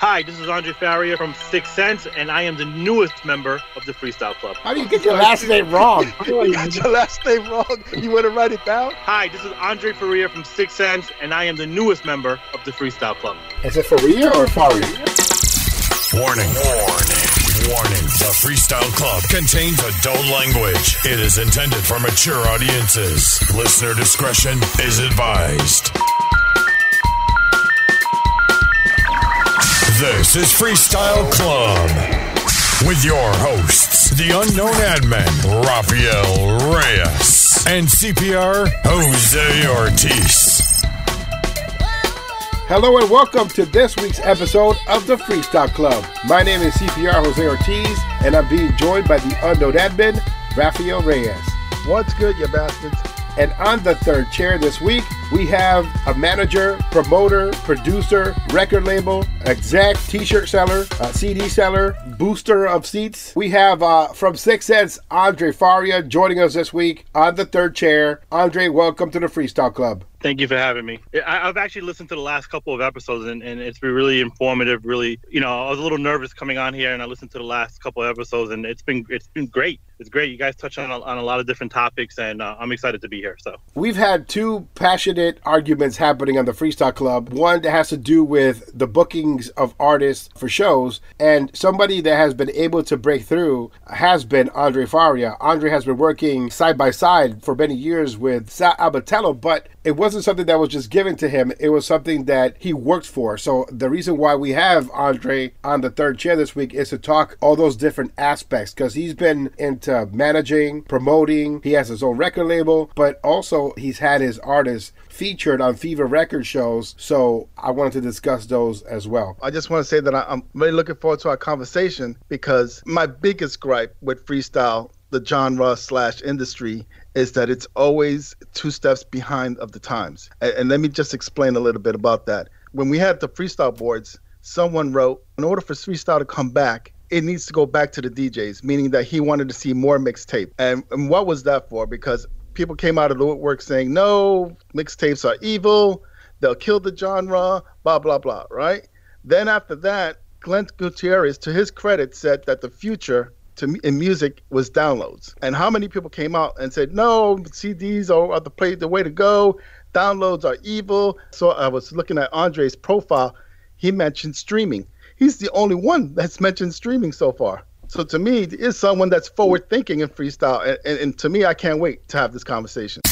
Hi, this is Andre Faria from Six Sense, and I am the newest member of the Freestyle Club. How do you get your last name wrong? you got your last name wrong. You want to write it down? Hi, this is Andre Faria from Six Sense, and I am the newest member of the Freestyle Club. Is it Faria or Faria? Warning, warning, warning. The Freestyle Club contains adult language. It is intended for mature audiences. Listener discretion is advised. This is Freestyle Club with your hosts, the unknown admin, Rafael Reyes, and CPR Jose Ortiz. Hello and welcome to this week's episode of the Freestyle Club. My name is CPR Jose Ortiz, and I'm being joined by the unknown admin, Rafael Reyes. What's good, you bastards? And on the third chair this week, we have a manager, promoter, producer, record label, exec, t-shirt seller, uh, CD seller, booster of seats. We have uh, from Six Sense, Andre Faria joining us this week on the third chair. Andre, welcome to the Freestyle Club. Thank you for having me. I, have actually listened to the last couple of episodes, and, and it's been really informative. Really, you know, I was a little nervous coming on here, and I listened to the last couple of episodes, and it's been it's been great. It's great. You guys touch on a, on a lot of different topics, and uh, I'm excited to be here. So we've had two passionate arguments happening on the Freestyle Club. One that has to do with the bookings of artists for shows, and somebody that has been able to break through has been Andre Faria. Andre has been working side by side for many years with Sal Abbatiello, but it wasn't something that was just given to him. It was something that he worked for. So the reason why we have Andre on the third chair this week is to talk all those different aspects because he's been into Uh, managing, promoting. He has his own record label, but also he's had his artists featured on Fever Record shows. So I wanted to discuss those as well. I just want to say that I'm really looking forward to our conversation because my biggest gripe with freestyle the genre slash industry is that it's always two steps behind of the times. And, let me just explain a little bit about that. When we had the freestyle boards, someone wrote, in order for freestyle to come back, it needs to go back to the DJs, meaning that he wanted to see more mixtape. And, and what was that for? Because people came out of the woodwork saying, no, mixtapes are evil, they'll kill the genre, blah, blah, blah, right? Then after that, Glenn Gutierrez, to his credit, said that the future to in music was downloads. And how many people came out and said, "No, CDs are the play the way to go. Downloads are evil." So I was looking at Andre's profile. He mentioned streaming. He's the only one that's mentioned streaming so far. So to me, is someone that's forward thinking in freestyle, and, and, and to me, I can't wait to have this conversation.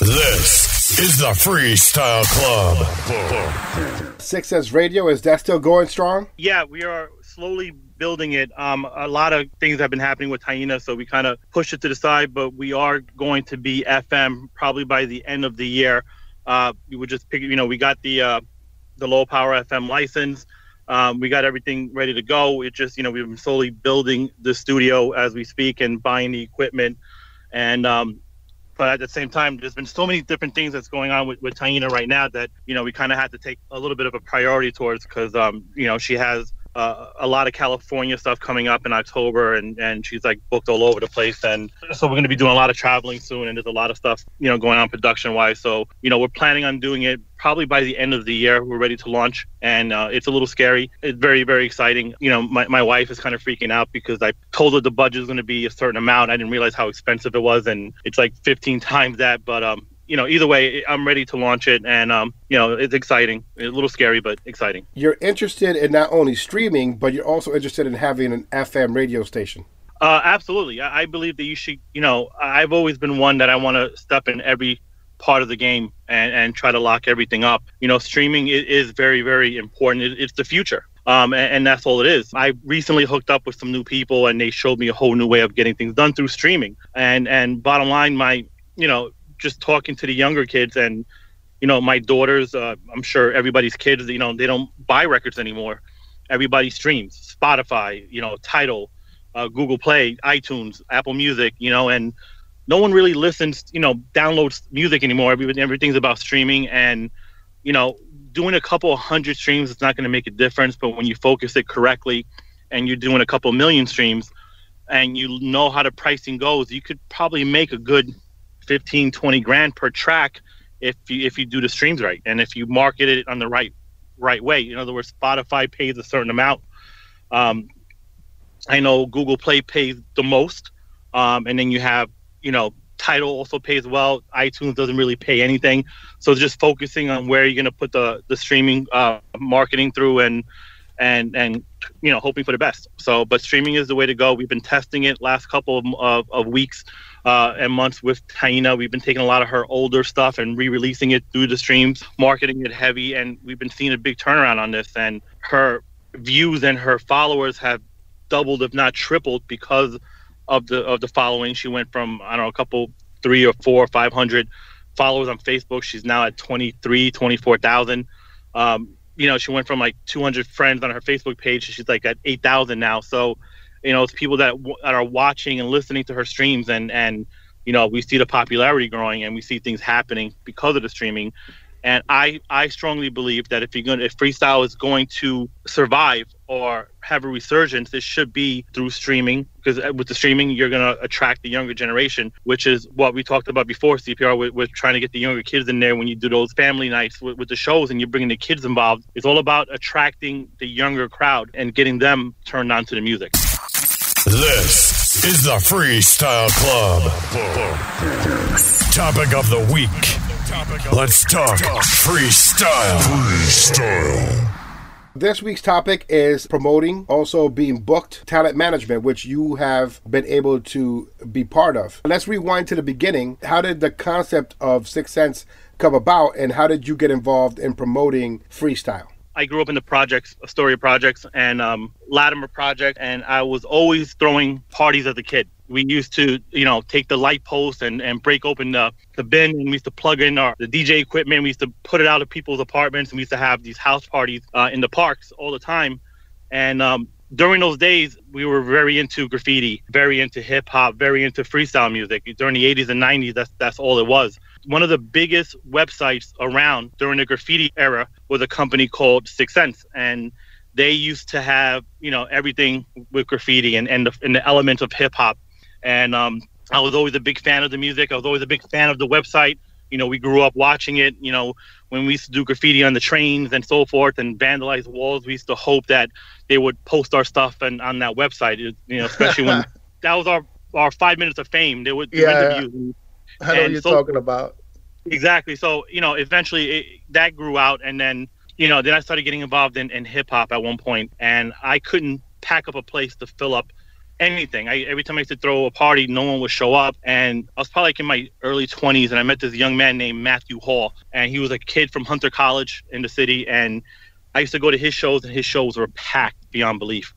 This is the Freestyle Club. Six Sense Radio is that still going strong? Yeah, we are slowly building it. Um, a lot of things have been happening with Taina, so we kind of pushed it to the side. But we are going to be FM probably by the end of the year. Uh, we would just pick, you know, we got the uh, the low power FM license. Um, we got everything ready to go. It just, you know, we've been slowly building the studio as we speak and buying the equipment. And um, but at the same time, there's been so many different things that's going on with, with Taina right now that you know we kind of had to take a little bit of a priority towards because um, you know she has uh, a lot of California stuff coming up in October, and and she's like booked all over the place. And so we're going to be doing a lot of traveling soon, and there's a lot of stuff you know going on production wise. So you know we're planning on doing it probably by the end of the year. We're ready to launch, and uh, it's a little scary. It's very very exciting. You know my my wife is kind of freaking out because I told her the budget is going to be a certain amount. I didn't realize how expensive it was, and it's like 15 times that. But um you know, either way, I'm ready to launch it, and um, you know, it's exciting. It's a little scary, but exciting. You're interested in not only streaming, but you're also interested in having an FM radio station. Uh, absolutely, I, I believe that you should. You know, I've always been one that I want to step in every part of the game and, and try to lock everything up. You know, streaming is, is very, very important. It, it's the future. Um, and, and, that's all it is. I recently hooked up with some new people, and they showed me a whole new way of getting things done through streaming. And and bottom line, my you know just talking to the younger kids and you know my daughters uh, i'm sure everybody's kids you know they don't buy records anymore. Everybody streams spotify you know Tidal uh, google play itunes apple music you know and no one really listens you know downloads music anymore. Everything's about streaming and you know doing a couple hundred streams is not going to make a difference but when you focus it correctly and you're doing a couple million streams and you know how the pricing goes you could probably make a good 15 20 grand per track if you if you do the streams right and if you market it on the right right way. In other words, Spotify pays a certain amount. Um, I know Google Play pays the most, um, and then you have you know Tidal also pays well. iTunes doesn't really pay anything, so just focusing on where you're going to put the the streaming uh, marketing through and and and you know hoping for the best. So, but streaming is the way to go. We've been testing it last couple of, of, of weeks uh, and months with Taina. We've been taking a lot of her older stuff and re-releasing it through the streams, marketing it heavy, and we've been seeing a big turnaround on this. And her views and her followers have doubled, if not tripled, because of the of the following. She went from I don't know a couple, three or four, five hundred followers on Facebook. She's now at 23, 24,000. Um, you know, she went from like 200 friends on her Facebook page. She's like at 8,000 now. So, you know, it's people that, that are watching and listening to her streams and, and, you know, we see the popularity growing and we see things happening because of the streaming. And I, I strongly believe that if you're going if freestyle is going to survive or have a resurgence, it should be through streaming because uh, with the streaming, you're going to attract the younger generation, which is what we talked about before, CPR, with trying to get the younger kids in there when you do those family nights with, with the shows and you're bringing the kids involved. It's all about attracting the younger crowd and getting them turned on to the music. This is the Freestyle Club. Topic of the week. Let's talk freestyle. Freestyle. This week's topic is promoting, also being booked, talent management, which you have been able to be part of. Let's rewind to the beginning. How did the concept of Six Sense come about, and how did you get involved in promoting freestyle? I grew up in the projects, Astoria projects, and um, Latimer project, and I was always throwing parties as a kid. We used to, you know, take the light post and, and break open the, the bin, and we used to plug in our the DJ equipment. We used to put it out of people's apartments, and we used to have these house parties uh, in the parks all the time. And um, during those days, we were very into graffiti, very into hip hop, very into freestyle music. During the 80s and 90s, that's that's all it was one of the biggest websites around during the graffiti era was a company called Six Sense, and they used to have you know everything with graffiti and and the, and the elements of hip hop. And um, I was always a big fan of the music. I was always a big fan of the website. You know, we grew up watching it. You know, when we used to do graffiti on the trains and so forth and vandalize walls, we used to hope that they would post our stuff and on that website. You know, especially when that was our our five minutes of fame. They would do Yeah. interviews I know And you're so- talking about. Exactly. So you know, eventually it, that grew out, and then you know, then I started getting involved in, in hip hop at one point, and I couldn't pack up a place to fill up anything. I, every time I used to throw a party, no one would show up, and I was probably like in my early 20s, and I met this young man named Matthew Hall, and he was a kid from Hunter College in the city, and I used to go to his shows, and his shows were packed beyond belief.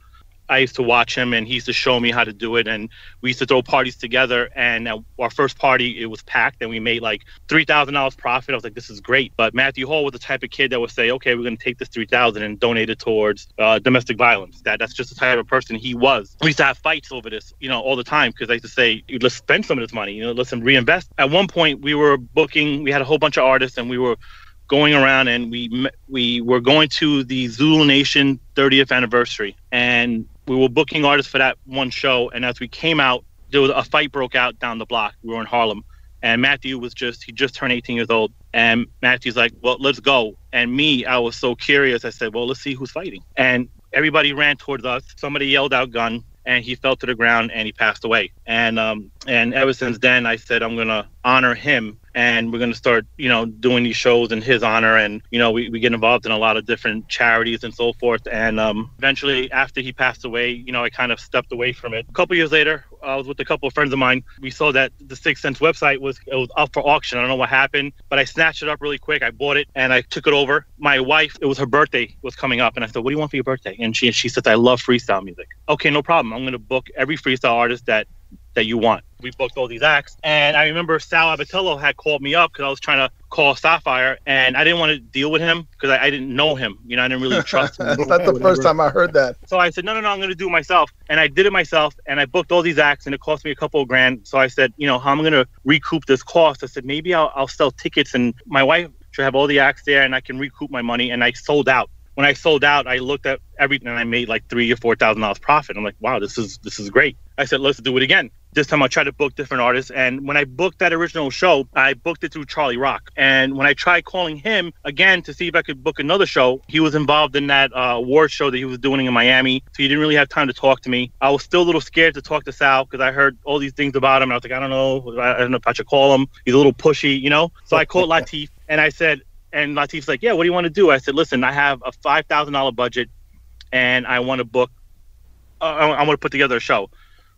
I used to watch him, and he used to show me how to do it. And we used to throw parties together. And our first party, it was packed, and we made like three thousand dollars profit. I was like, "This is great." But Matthew Hall was the type of kid that would say, "Okay, we're going to take this three thousand and donate it towards uh, domestic violence." That that's just the type of person he was. We used to have fights over this, you know, all the time because I used to say, "Let's spend some of this money, you know, let's reinvest." At one point, we were booking. We had a whole bunch of artists, and we were going around and we we were going to the Zulu Nation 30th anniversary and we were booking artists for that one show and as we came out there was a fight broke out down the block. We were in Harlem and Matthew was just he just turned 18 years old and Matthew's like well let's go. And me I was so curious I said well let's see who's fighting. And everybody ran towards us. Somebody yelled out gun and he fell to the ground and he passed away. And um and ever since then I said I'm gonna honor him and we're going to start you know doing these shows in his honor and you know we, we get involved in a lot of different charities and so forth and um, eventually after he passed away you know i kind of stepped away from it. A couple years later i was with a couple of friends of mine. We saw that the six sense website was it was up for auction. I don't know what happened but i snatched it up really quick. I bought it and i took it over. My wife it was her birthday was coming up and i said what do you want for your birthday? And she she said i love freestyle music. Okay no problem. I'm going to book every freestyle artist that that you want. We booked all these acts. And I remember Sal Abbatiello had called me up because I was trying to call Sapphire and I didn't want to deal with him because I, I didn't know him. You know, I didn't really trust him. That's not the first time I heard that. So I said, no, no, no, I'm going to do it myself. And I did it myself and I booked all these acts and it cost me a couple of grand. So I said, you know, how am I going to recoup this cost? I said, maybe I'll, I'll sell tickets and my wife should have all the acts there and I can recoup my money. And I sold out. When I sold out, I looked at everything and I made like three or four thousand dollars profit. I'm like, wow, this is this is great. I said, let's do it again. This time I tried to book different artists. And when I booked that original show, I booked it through Charlie Rock. And when I tried calling him again to see if I could book another show, he was involved in that uh, award show that he was doing in Miami. So he didn't really have time to talk to me. I was still a little scared to talk to Sal because I heard all these things about him. And I was like, I don't know. I don't know if I should call him. He's a little pushy, you know? So I called Latif and I said, and Latif's like, yeah, what do you want to do? I said, listen, I have a $5,000 budget and I want to book, uh, I want to put together a show.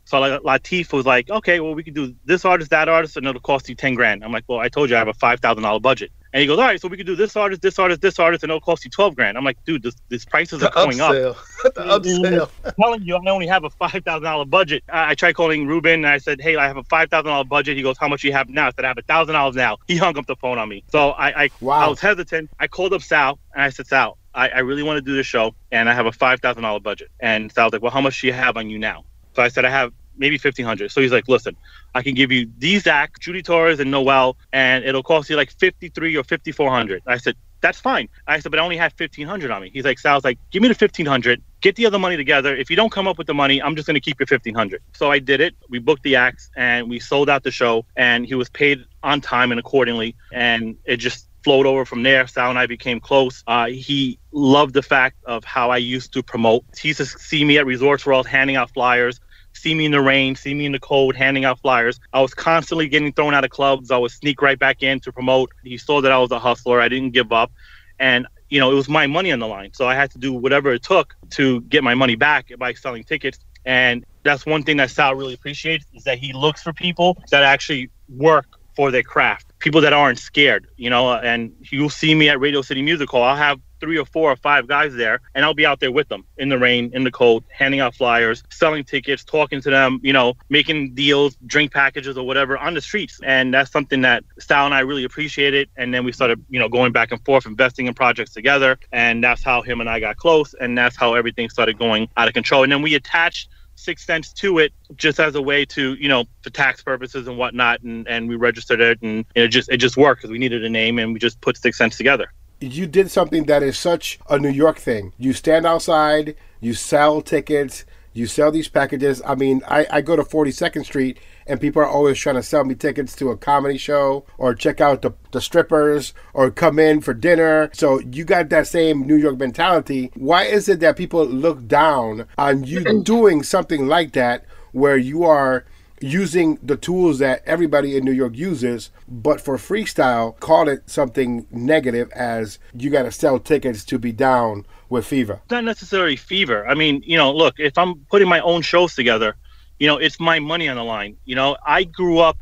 So like Latif was like, okay, well we can do this artist, that artist, and it'll cost you ten grand. I'm like, well, I told you I have a five thousand dollar budget. And he goes, all right, so we can do this artist, this artist, this artist, and it'll cost you twelve grand. I'm like, dude, this, this prices The are going upsell. up. the upsell. I'm telling you, I only have a five thousand dollar budget. I, I tried calling Ruben and I said, hey, I have a five thousand dollar budget. He goes, how much do you have now? I said, I have a thousand dollars now. He hung up the phone on me. So I, I, Wow. I was hesitant. I called up Sal and I said, Sal, I, I really want to do this show and I have a five thousand dollar budget. And Sal's like, well, how much do you have on you now? So I said, I have maybe fifteen hundred. So he's like, listen, I can give you these acts, Judy Torres and Noel, and it'll cost you like fifty three or fifty four hundred. I said, that's fine. I said, but I only have fifteen hundred on me. He's like, Sal's like, give me the fifteen hundred, get the other money together. If you don't come up with the money, I'm just gonna keep your fifteen hundred. So I did it. We booked the acts and we sold out the show, and he was paid on time and accordingly, and it just flowed over from there. Sal and I became close. Uh, he loved the fact of how I used to promote. He used to see me at Resorts World handing out flyers see me in the rain, see me in the cold, handing out flyers. I was constantly getting thrown out of clubs. I would sneak right back in to promote. He saw that I was a hustler. I didn't give up. And, you know, it was my money on the line. So I had to do whatever it took to get my money back by selling tickets. And that's one thing that Sal really appreciates is that he looks for people that actually work for their craft, people that aren't scared, you know, and you'll see me at Radio City Music Hall. I'll have three or four or five guys there and I'll be out there with them in the rain, in the cold, handing out flyers, selling tickets, talking to them, you know, making deals, drink packages or whatever on the streets. And that's something that Sal and I really appreciated. And then we started, you know, going back and forth, investing in projects together. And that's how him and I got close. And that's how everything started going out of control. And then we attached six cents to it just as a way to you know for tax purposes and whatnot and and we registered it and it just it just worked because we needed a name and we just put six cents together you did something that is such a New York thing. You stand outside, you sell tickets, you sell these packages. I mean, I, I go to 42nd Street and people are always trying to sell me tickets to a comedy show or check out the, the strippers or come in for dinner. So you got that same New York mentality. Why is it that people look down on you doing something like that where you are using the tools that everybody in New York uses, but for freestyle, call it something negative as you got to sell tickets to be down with fever. not necessarily fever. I mean you know look if i'm putting my own shows together you know it's my money on the line. You know i grew up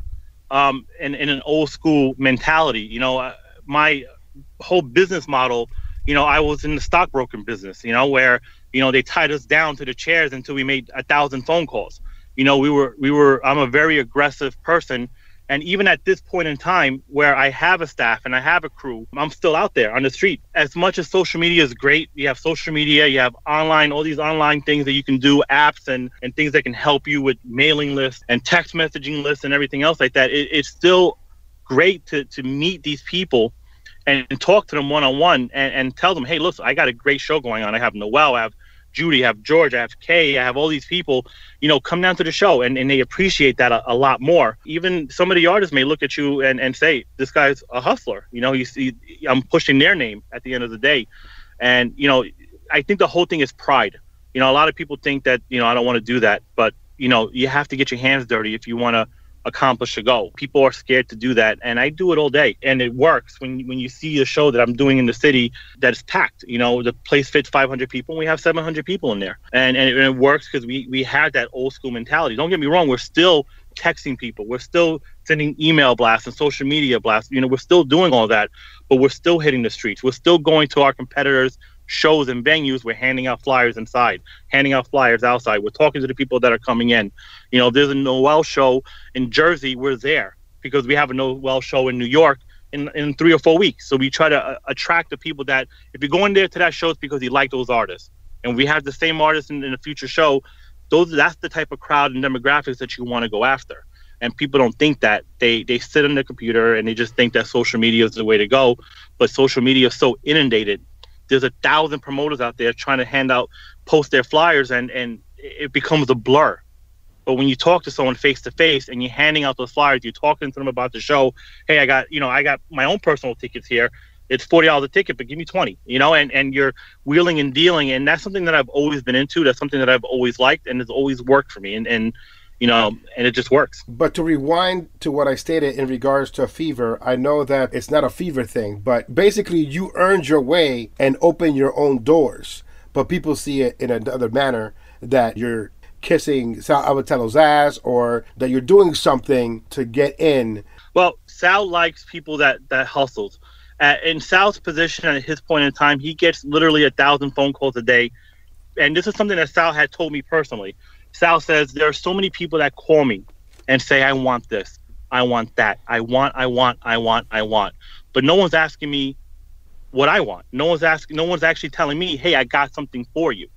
um, in, in an old school mentality. You know my whole business model you know i was in the stockbroking business you know where you know they tied us down to the chairs until we made a thousand phone calls you know we were we were i'm a very aggressive person. And even at this point in time where i have a staff and i have a crew i'm still out there on the street. As much as social media is great you have social media you have online all these online things that you can do apps and and things that can help you with mailing lists and text messaging lists and everything else like that it, it's still great to to meet these people and, and talk to them one-on-one and, and tell them hey look i got a great show going on. I have noel i have Judy, I have George, I have Kay, I have all these people, you know, come down to the show and, and they appreciate that a, a lot more. Even some of the artists may look at you and, and say, this guy's a hustler. You know, you see, I'm pushing their name at the end of the day. And, you know, I think the whole thing is pride. You know, a lot of people think that, you know, I don't want to do that, but, you know, you have to get your hands dirty if you want to accomplish a goal. People are scared to do that, and I do it all day, and it works. When when you see a show that I'm doing in the city that is packed, you know, the place fits 500 people, and we have 700 people in there, and and it, and it works because we we had that old school mentality. Don't get me wrong, we're still texting people, we're still sending email blasts and social media blasts. You know, we're still doing all that, but we're still hitting the streets. We're still going to our competitors shows and venues we're handing out flyers inside handing out flyers outside. We're talking to the people that are coming in. You know there's a noel show in jersey we're there because we have a noel show in new york in, in three or four weeks. So we try to uh, attract the people that if you're going there to that show it's because you like those artists. And we have the same artists in, in a future show. Those that's the type of crowd and demographics that you want to go after. And people don't think that. They they sit on their computer and they just think that social media is the way to go. But social media is so inundated there's a thousand promoters out there trying to hand out post their flyers and and it becomes a blur But when you talk to someone face to face and you're handing out those flyers, you're talking to them about the show. Hey, I got you know I got my own personal tickets here. It's forty dollars a ticket, but give me twenty. You know, and and you're wheeling and dealing, and that's something that I've always been into. That's something that I've always liked, and has always worked for me. And and you know, and it just works. But to rewind to what I stated in regards to a fever, I know that it's not a fever thing, but basically you earned your way and open your own doors. But people see it in another manner that you're kissing Sal Abbatiello's ass or that you're doing something to get in. Well, Sal likes people that that hustles. At, in Sal's position at his point in time, he gets literally a thousand phone calls a day, and this is something that Sal had told me personally. Sal says there are so many people that call me and say, "I want this, I want that, I want, I want, I want, I want," but no one's asking me what I want. No one's asking. No one's actually telling me, "Hey, I got something for you,"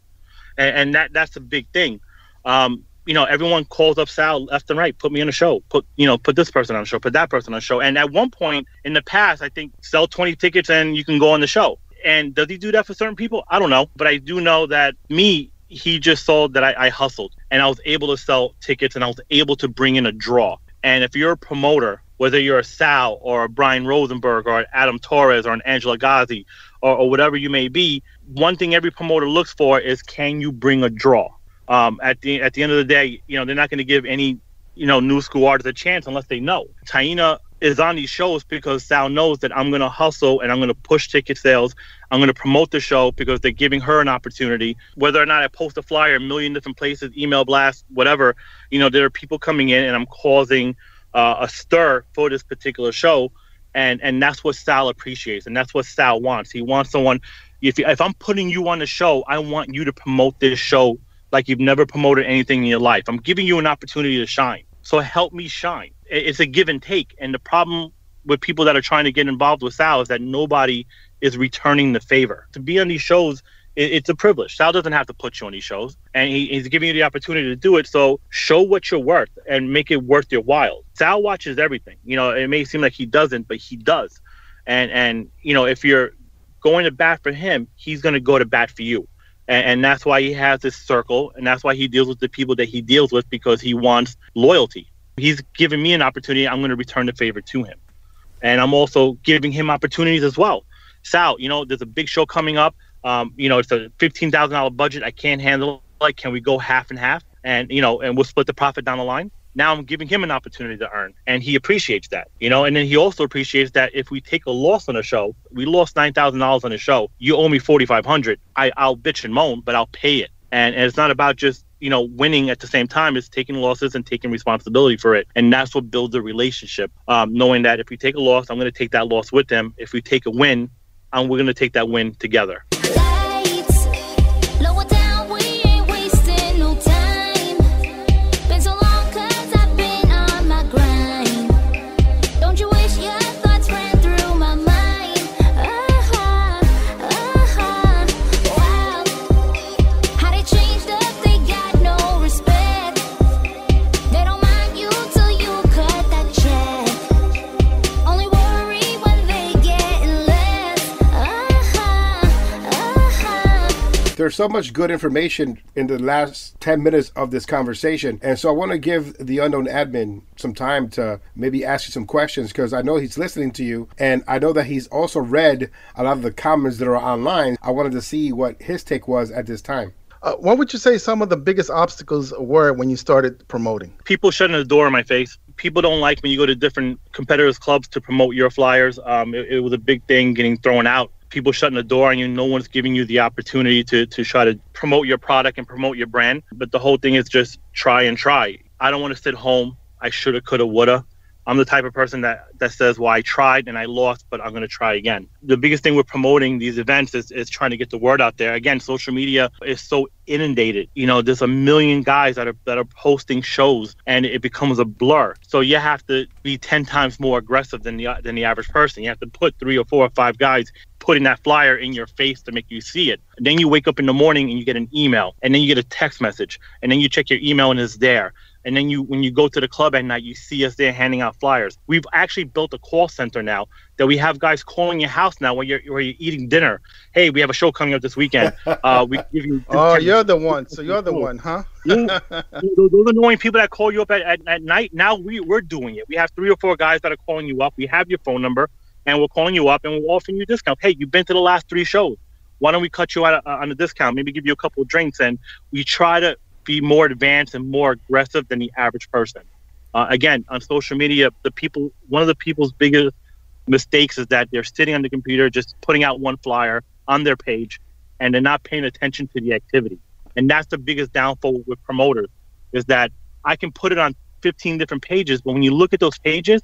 and, and that that's a big thing. Um, you know, everyone calls up Sal left and right. Put me on a show. Put you know, put this person on a show. Put that person on a show. And at one point in the past, I think sell twenty tickets and you can go on the show. And does he do that for certain people? I don't know, but I do know that me, he just saw that I, I hustled and I was able to sell tickets and I was able to bring in a draw. And if you're a promoter, whether you're a Sal or a Brian Rosenberg or an Adam Torres or an Angela Ghazi or, or whatever you may be, one thing every promoter looks for is can you bring a draw? Um, at the at the end of the day, you know they're not going to give any you know new school artists a chance unless they know. Taina is on these shows because Sal knows that I'm going to hustle and I'm going to push ticket sales. I'm going to promote the show because they're giving her an opportunity. Whether or not I post a flyer a million different places, email blast, whatever, you know, there are people coming in and I'm causing uh, a stir for this particular show. And, and that's what Sal appreciates and that's what Sal wants. He wants someone, if, if I'm putting you on the show, I want you to promote this show like you've never promoted anything in your life. I'm giving you an opportunity to shine. So help me shine. It's a give and take. And the problem with people that are trying to get involved with Sal is that nobody is returning the favor. To be on these shows, it's a privilege. Sal doesn't have to put you on these shows, and he's giving you the opportunity to do it. So show what you're worth and make it worth your while. Sal watches everything. You know, it may seem like he doesn't, but he does. And and you know, if you're going to bat for him, he's going to go to bat for you and, and that's why he has this circle, and that's why he deals with the people that he deals with because he wants loyalty. He's giving me an opportunity. I'm going to return the favor to him, and I'm also giving him opportunities as well. Sal, you know, there's a big show coming up. Um, you know, it's a fifteen thousand dollar budget. I can't handle. Like, can we go half and half? And you know, and we'll split the profit down the line now I'm giving him an opportunity to earn, and he appreciates that, you know. And then he also appreciates that if we take a loss on a show, we lost nine thousand dollars on a show. You owe me forty five hundred. I I'll bitch and moan, but I'll pay it. And, and it's not about just you know winning at the same time. is taking losses and taking responsibility for it, and that's what builds a relationship. Um, knowing that if we take a loss, I'm going to take that loss with them. If we take a win, um, we're going to take that win together. There's so much good information in the last 10 minutes of this conversation. And so I want to give the unknown admin some time to maybe ask you some questions because I know he's listening to you. And I know that he's also read a lot of the comments that are online. I wanted to see what his take was at this time. Uh, what would you say some of the biggest obstacles were when you started promoting? People shutting the door in my face. People don't like when you go to different competitors' clubs to promote your flyers. Um, it, it was a big thing getting thrown out people shutting the door on you. No one's giving you the opportunity to, to try to promote your product and promote your brand. But the whole thing is just try and try. I don't want to sit home. I shoulda, coulda, woulda. I'm the type of person that, that says, well, I tried and I lost, but I'm going to try again. The biggest thing with promoting these events is, is trying to get the word out there. Again, social media is so inundated. You know, there's a million guys that are, that are posting shows and it becomes a blur. So you have to be 10 times more aggressive than the, than the average person. You have to put three or four or five guys putting that flyer in your face to make you see it. And then you wake up in the morning and you get an email, and then you get a text message, and then you check your email and it's there. And then you when you go to the club at night you see us there handing out flyers. We've actually built a call center now that we have guys calling your house now when you're where you're eating dinner. Hey we have a show coming up this weekend. Uh we give you oh you're the one. So you're the one huh? Those annoying people that call you up at, at, at night now we, we're doing it. We have three or four guys that are calling you up. We have your phone number and we're calling you up and we're offering you discount. Hey you've been to the last three shows. Why don't we cut you out uh, on a discount? Maybe give you a couple of drinks and we try to be more advanced and more aggressive than the average person. Uh, again, on social media, the people, one of the people's biggest mistakes is that they're sitting on the computer just putting out one flyer on their page and they're not paying attention to the activity. And that's the biggest downfall with promoters is that I can put it on 15 different pages, but when you look at those pages,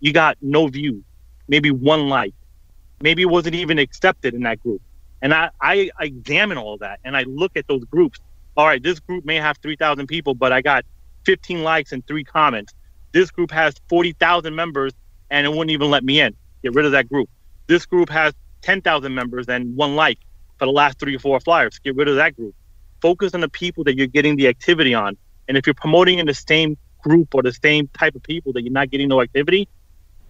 you got no views, maybe one like, maybe it wasn't even accepted in that group. And I, I, I examine all that and I look at those groups all right, this group may have 3,000 people, but I got 15 likes and three comments. This group has 40,000 members and it wouldn't even let me in. Get rid of that group. This group has 10,000 members and one like for the last three or four flyers. Get rid of that group. Focus on the people that you're getting the activity on. And if you're promoting in the same group or the same type of people that you're not getting no activity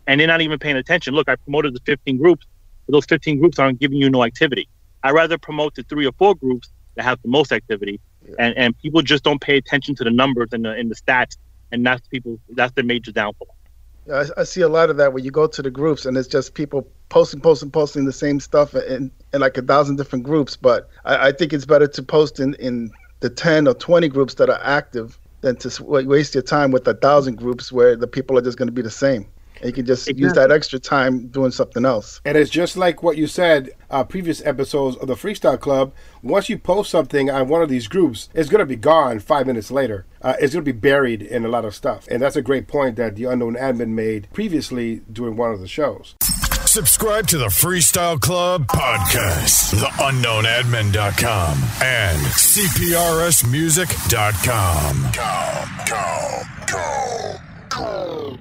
and they're not even paying attention, look, I promoted the 15 groups, but those 15 groups aren't giving you no activity. I'd rather promote the three or four groups that have the most activity and and people just don't pay attention to the numbers and the in the stats, and that's people that's the major downfall. I, I, see a lot of that when you go to the groups and it's just people posting, posting, posting the same stuff in, in like a thousand different groups. But I, I think it's better to post in, in the 10 or 20 groups that are active than to waste your time with a thousand groups where the people are just going to be the same. And you can just exactly. use that extra time doing something else. And it's just like what you said uh, previous episodes of the Freestyle Club. Once you post something on one of these groups, it's going to be gone five minutes later. Uh, it's going to be buried in a lot of stuff. And that's a great point that the unknown admin made previously during one of the shows. Subscribe to the Freestyle Club podcast, theunknownadmin.com, and CPRSmusic.com. Come, come, come,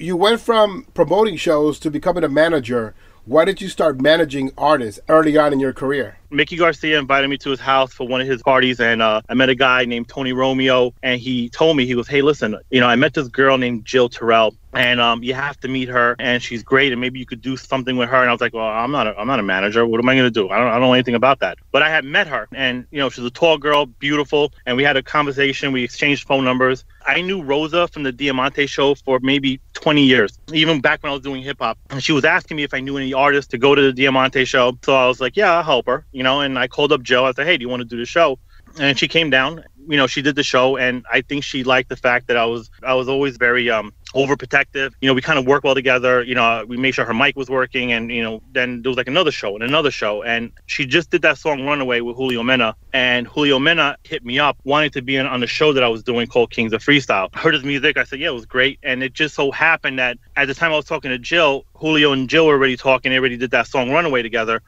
you went from promoting shows to becoming a manager. Why did you start managing artists early on in your career? Mickey Garcia invited me to his house for one of his parties, and uh, I met a guy named Tony Romeo, and he told me he goes, "Hey, listen, you know, I met this girl named Jill Terrell, and um, you have to meet her, and she's great, and maybe you could do something with her." And I was like, "Well, I'm not, a, I'm not a manager. What am I going to do? I don't, I don't know anything about that." But I had met her, and you know, she's a tall girl, beautiful, and we had a conversation. We exchanged phone numbers. I knew Rosa from the Diamante show for maybe 20 years, even back when I was doing hip hop. And she was asking me if I knew any artists to go to the Diamante show. So I was like, "Yeah, I'll help her." You know, and I called up Joe. I said, "Hey, do you want to do the show?" And she came down. You know, she did the show, and I think she liked the fact that I was I was always very um overprotective. You know, we kind of work well together. You know, we made sure her mic was working, and you know, then there was like another show and another show, and she just did that song "Runaway" with Julio Mena, and Julio Mena hit me up wanting to be in, on the show that I was doing called Kings of Freestyle. heard his music, I said, yeah, it was great, and it just so happened that at the time I was talking to Jill, Julio and Jill were already talking. They already did that song "Runaway" together.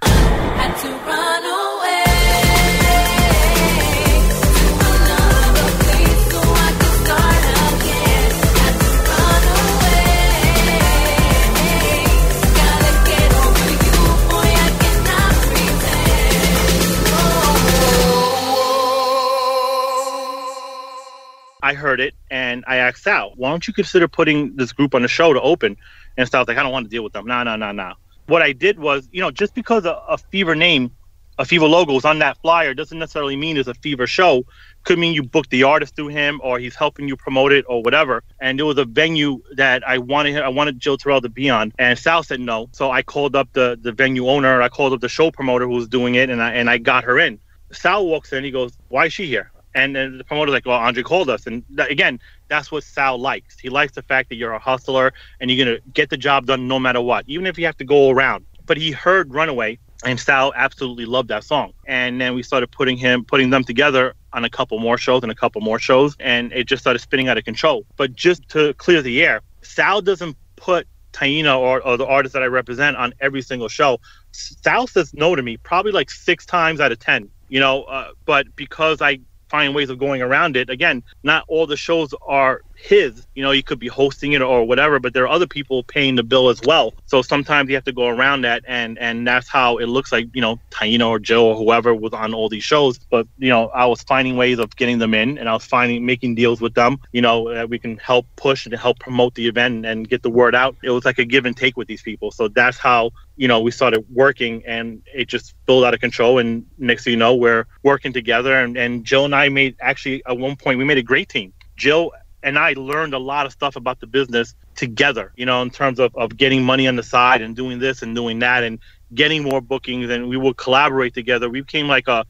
I heard it and I asked Sal, why don't you consider putting this group on the show to open? And Sal's like, I don't want to deal with them. No, no, no, no. What I did was, you know, just because a, a Fever name, a Fever logo is on that flyer doesn't necessarily mean it's a Fever show. Could mean you booked the artist through him or he's helping you promote it or whatever. And it was a venue that I wanted I wanted Jill Terrell to be on. And Sal said no. So I called up the, the venue owner, I called up the show promoter who was doing it and I and I got her in. Sal walks in, he goes, Why is she here? And then the promoter's like, well, Andre called us. And again, that's what Sal likes. He likes the fact that you're a hustler and you're going to get the job done no matter what, even if you have to go around. But he heard Runaway and Sal absolutely loved that song. And then we started putting him, putting them together on a couple more shows and a couple more shows. And it just started spinning out of control. But just to clear the air, Sal doesn't put Taina or, or the artists that I represent on every single show. Sal says no to me probably like six times out of 10 you know uh, but because i find ways of going around it. Again, not all the shows are his. You know, you could be hosting it or whatever, but there are other people paying the bill as well. So sometimes you have to go around that, and and that's how it looks like. You know, Taina or Joe or whoever was on all these shows. But you know, I was finding ways of getting them in, and I was finding making deals with them. You know, that we can help push and help promote the event and get the word out. It was like a give and take with these people. So that's how you know we started working, and it just spilled out of control. And next thing you know, we're working together. And, and Jill and I made actually at one point we made a great team. Jill and I learned a lot of stuff about the business together, you know, in terms of, of getting money on the side and doing this and doing that and getting more bookings and we would collaborate together. We became like a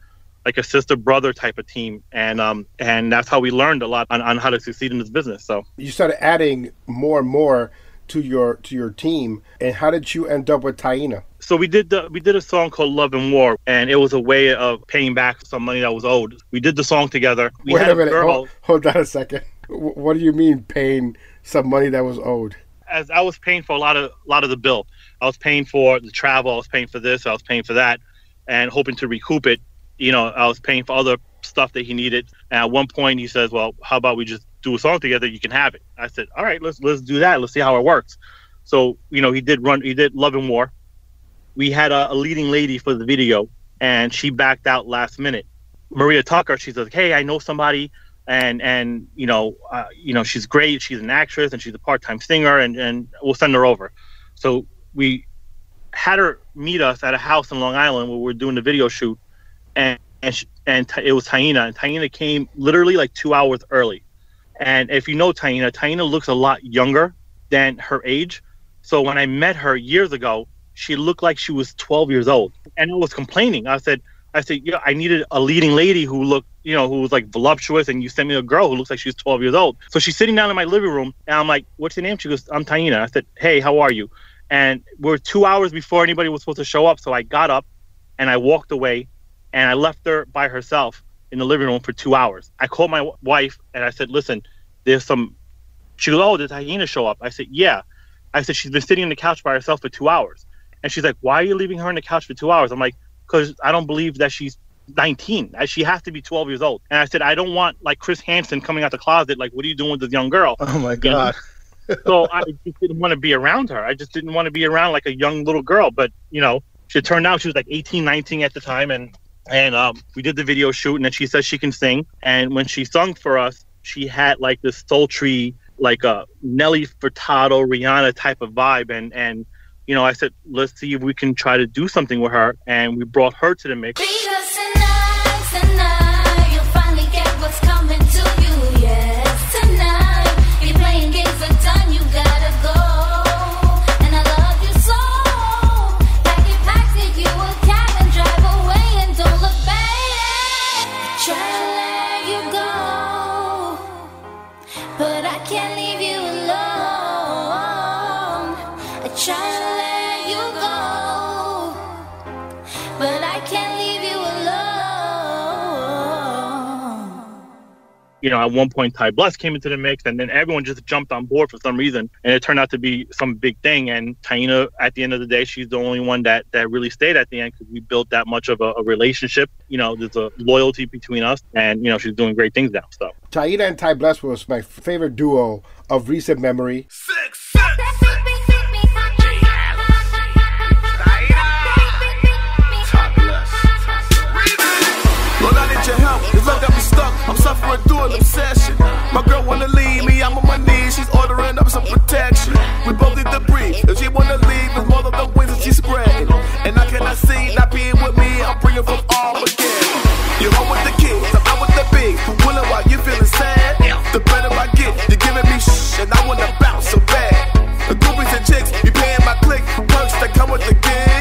like a sister brother type of team and um and that's how we learned a lot on, on how to succeed in this business. So you started adding more and more to your to your team and how did you end up with Taina? So we did the we did a song called Love and War and it was a way of paying back some money that was owed. We did the song together. We Wait a minute, hold, hold on a second. What do you mean paying some money that was owed? As I was paying for a lot of a lot of the bill. I was paying for the travel, I was paying for this, I was paying for that, and hoping to recoup it. You know, I was paying for other stuff that he needed. And at one point he says, Well, how about we just do a song together, you can have it. I said, All right, let's let's do that. Let's see how it works. So, you know, he did run he did Love and War. We had a, a leading lady for the video and she backed out last minute. Maria Tucker, she's like, Hey, I know somebody and and you know uh, you know she's great she's an actress and she's a part-time singer and and we'll send her over. So we had her meet us at a house in long island where we are doing the video shoot and and, she, and it was taina and taina came literally like two hours early. And if you know taina taina looks a lot younger than her age. So when i met her years ago she looked like she was 12 years old. And i was complaining. I said I said, yeah, I needed a leading lady who looked, you know, who was like voluptuous, and you sent me a girl who looks like she's 12 years old. So she's sitting down in my living room, and I'm like, what's your name? She goes, I'm Taina. I said, hey, how are you? And we're two hours before anybody was supposed to show up. So I got up and I walked away and I left her by herself in the living room for two hours. I called my w- wife and I said, listen, there's some. She goes, oh, did Taina show up? I said, yeah. I said, she's been sitting on the couch by herself for two hours. And she's like, why are you leaving her on the couch for two hours? I'm like, because I don't believe that she's 19. She has to be 12 years old. And I said, I don't want like Chris Hansen coming out the closet, like, what are you doing with this young girl? Oh my God. so I just didn't want to be around her. I just didn't want to be around like a young little girl. But, you know, she turned out she was like 18, 19 at the time. And, and um, we did the video shoot and then she says she can sing. And when she sung for us, she had like this sultry, like a Nelly Furtado, Rihanna type of vibe. And, and, you know, I said, let's see if we can try to do something with her. And we brought her to the mix. You know, at one point Ty Bless came into the mix, and then everyone just jumped on board for some reason, and it turned out to be some big thing. And Taina, at the end of the day, she's the only one that that really stayed at the end because we built that much of a, a, relationship. You know, there's a loyalty between us, and you know, she's doing great things now. So Taina and Ty Bless was my favorite duo of recent memory. Six, an obsession. My girl wanna leave me, I'm on my knees. She's ordering up some protection. We both need to breathe. If she wanna leave, it's more of the wings that she's spreading. And I cannot see not being with me. I'm bringing from all again. You're with the kids, I'm out with the big. Wonder why you feeling sad. The better I get, you're giving me shh, and I wanna bounce so bad. The groupies and chicks, be paying my click. Perks that come with the gig.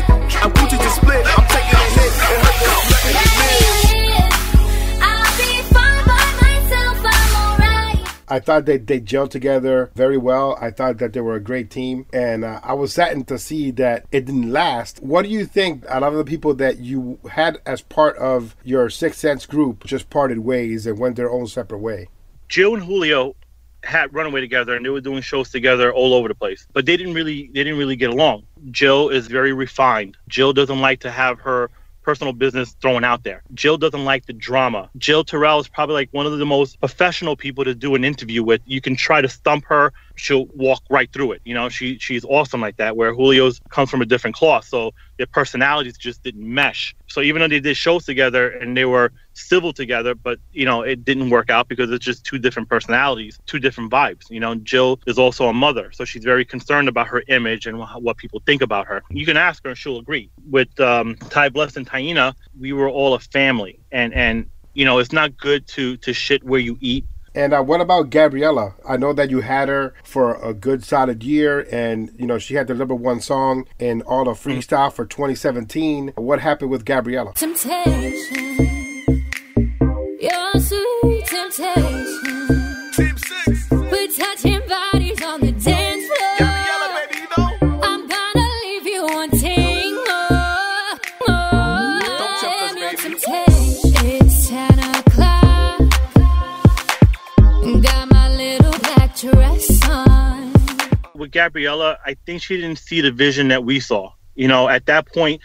I thought they they gelled together very well. I thought that they were a great team, and uh, I was saddened to see that it didn't last. What do you think? A lot of the people that you had as part of your Sixth Sense group just parted ways and went their own separate way. Joe and Julio had run away together and they were doing shows together all over the place but they didn't really they didn't really get along jill is very refined jill doesn't like to have her personal business thrown out there. Jill doesn't like the drama. Jill Terrell is probably like one of the most professional people to do an interview with. You can try to stump her, she'll walk right through it. You know, she she's awesome like that. Where Julio's comes from a different cloth, so their personalities just didn't mesh. So even though they did shows together and they were civil together, but you know it didn't work out because it's just two different personalities, two different vibes. You know, Jill is also a mother, so she's very concerned about her image and what people think about her. You can ask her and she'll agree. With um, Ty Bless and Taina, we were all a family, and and you know it's not good to to shit where you eat and uh, what about Gabriella? I know that you had her for a good solid year, and you know she had the number one song in all of freestyle for 2017. What happened with Gabriella? Temptation, you're sweet temptation. Gabriella, I think she didn't see the vision that we saw. You know, at that point,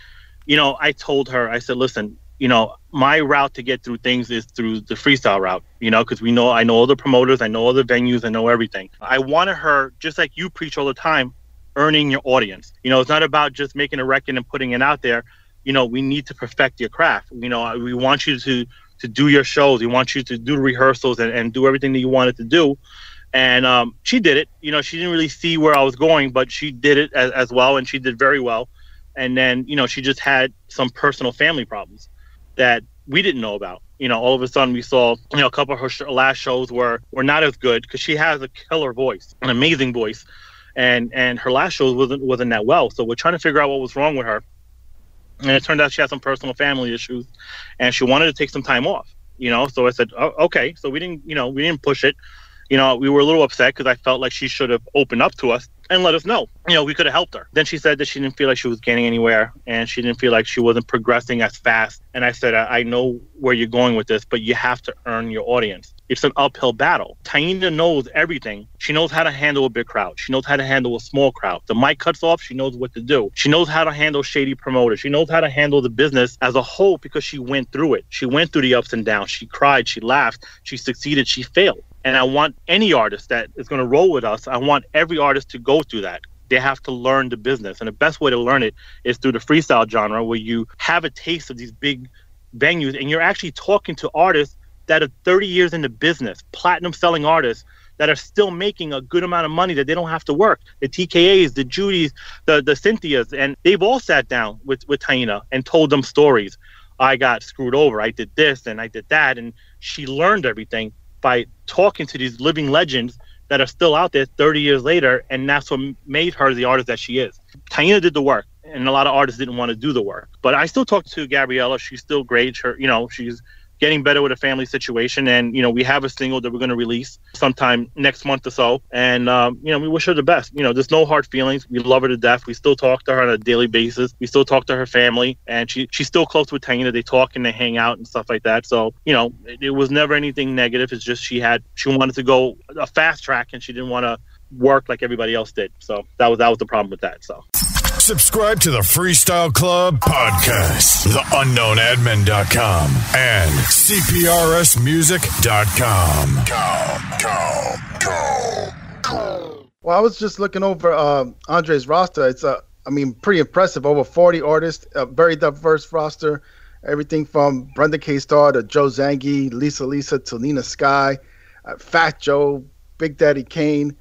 you know, I told her, I said, listen, you know, my route to get through things is through the freestyle route, you know, because we know, I know all the promoters, I know all the venues, I know everything. I wanted her, just like you preach all the time, earning your audience. You know, it's not about just making a record and putting it out there. You know, we need to perfect your craft. You know, we want you to to do your shows. We want you to do rehearsals and, and do everything that you wanted to do. And um, she did it. You know, she didn't really see where I was going, but she did it as, as well, and she did very well. And then, you know, she just had some personal family problems that we didn't know about. You know, all of a sudden we saw, you know, a couple of her sh- last shows were were not as good because she has a killer voice, an amazing voice, and and her last shows wasn't wasn't that well. So we're trying to figure out what was wrong with her. And it turned out she had some personal family issues, and she wanted to take some time off. You know, so I said, oh, okay. So we didn't, you know, we didn't push it. You know, we were a little upset because I felt like she should have opened up to us and let us know. You know, we could have helped her. Then she said that she didn't feel like she was getting anywhere and she didn't feel like she wasn't progressing as fast. And I said, I, I know where you're going with this, but you have to earn your audience. It's an uphill battle. Taina knows everything. She knows how to handle a big crowd. She knows how to handle a small crowd. The mic cuts off, she knows what to do. She knows how to handle shady promoters. She knows how to handle the business as a whole because she went through it. She went through the ups and downs. She cried, she laughed, she succeeded, she failed. And I want any artist that is going to roll with us, I want every artist to go through that. They have to learn the business. And the best way to learn it is through the freestyle genre where you have a taste of these big venues and you're actually talking to artists that are 30 years in the business, platinum selling artists that are still making a good amount of money that they don't have to work. The TKAs, the Judys, the the Cynthias, and they've all sat down with with Taina and told them stories. I got screwed over. I did this and I did that, and she learned everything by talking to these living legends that are still out there 30 years later, and that's what made her the artist that she is. Taina did the work, and a lot of artists didn't want to do the work. But I still talk to Gabriella. She's still great. Her, you know, she's getting better with a family situation, and you know, we have a single that we're going to release sometime next month or so. And um, you know, we wish her the best. You know, there's no hard feelings. We love her to death. We still talk to her on a daily basis. We still talk to her family, and she she's still close with Taina. They talk and they hang out and stuff like that. So you know, it, it was never anything negative. It's just she had she wanted to go a fast track, and she didn't want to work like everybody else did. So that was that was the problem with that. So. Subscribe to the Freestyle Club podcast, theunknownadmin.com, and CPRSmusic.com. Well, I was just looking over uh, Andre's roster. It's uh, I mean, pretty impressive. Over 40 artists, a very diverse roster. Everything from Brenda K. Star to Joe Zangi, Lisa Lisa to Nina Sky, uh, Fat Joe, Big Daddy Kane,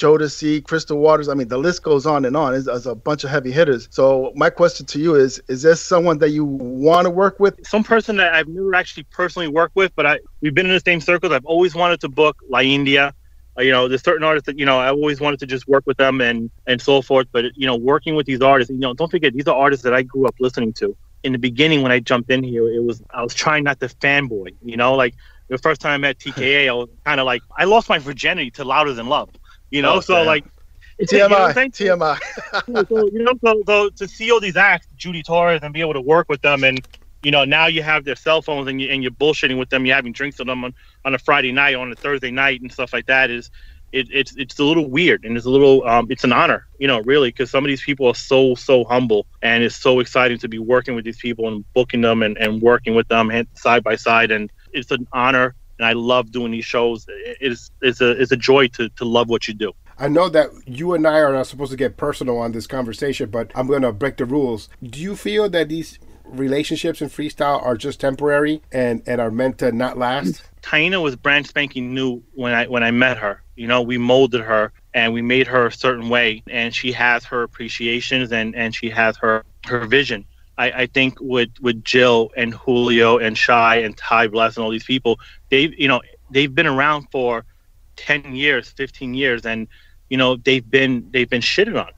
Jodeci, Crystal Waters. I mean, the list goes on and on. There's a bunch of heavy hitters. So my question to you is: Is there someone that you want to work with? some person that I've never actually personally worked with, but I we've been in the same circles. I've always wanted to book La India. Uh, you know, there's certain artists that you know I always wanted to just work with them and and so forth. But you know, working with these artists, you know, don't forget these are artists that I grew up listening to. In the beginning, when I jumped in here, it was I was trying not to fanboy. You know, like the first time I met TKA, I was kind of like I lost my virginity to Louder Than Love. You know, Oh, so damn. like. you know what I'm TMI, so, you know, so, so to see all these acts, Judy Torres, and be able to work with them, and you know, now you have their cell phones and, you, and you're bullshitting with them, you're having drinks with them on, on a Friday night, on a Thursday night, and stuff like that is it, it's it's a little weird and it's a little um, it's an honor, you know, really, because some of these people are so so humble and it's so exciting to be working with these people and booking them and, and working with them side by side and it's an honor and I love doing these shows. It's it's a it's a joy to to love what you do. I know that you and I are not supposed to get personal on this conversation, but I'm going to break the rules. Do you feel that these relationships in freestyle are just temporary and and are meant to not last? Taina was brand spanking new when I when I met her. You know, we molded her and we made her a certain way, and she has her appreciations and and she has her her vision. I, I think with with Jill and Julio and Shy and Ty Bless and all these people, they've you know they've been around for ten years, fifteen years, and you know they've been they've been shitted on.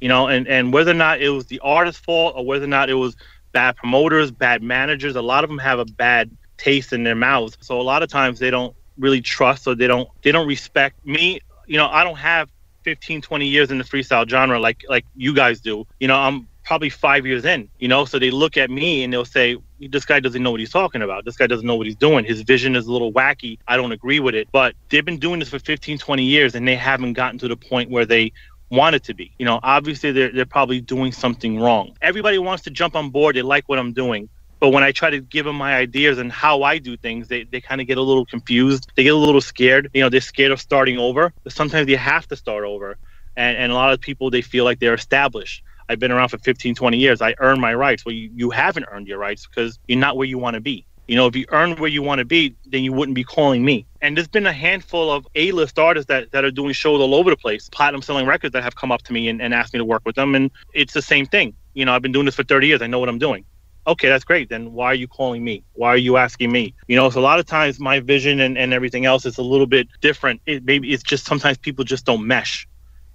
You know, and and whether or not it was the artist's fault or whether or not it was bad promoters, bad managers. A lot of them have a bad taste in their mouths. So a lot of times they don't really trust or they don't they don't respect me. You know, I don't have 15, 20 years in the freestyle genre like like you guys do. You know, I'm probably five years in, you know, so they look at me and they'll say, this guy doesn't know what he's talking about. This guy doesn't know what he's doing. His vision is a little wacky. I don't agree with it. But they've been doing this for 15, 20 years and they haven't gotten to the point where they want it to be. You know, obviously they're, they're probably doing something wrong. Everybody wants to jump on board. They like what I'm doing. But when I try to give them my ideas and how I do things, they, they kind of get a little confused. They get a little scared. You know, they're scared of starting over. But sometimes you have to start over. And, and a lot of people, they feel like they're established. I've been around for 15, 20 years. I earned my rights. Well, you, you haven't earned your rights because you're not where you want to be. You know, if you earn where you want to be, then you wouldn't be calling me. And there's been a handful of A-list artists that, that are doing shows all over the place, platinum selling records that have come up to me and, and asked me to work with them. And it's the same thing. You know, I've been doing this for 30 years. I know what I'm doing. Okay, that's great. Then why are you calling me? Why are you asking me? You know, so a lot of times my vision and, and everything else is a little bit different. It, maybe it's just sometimes people just don't mesh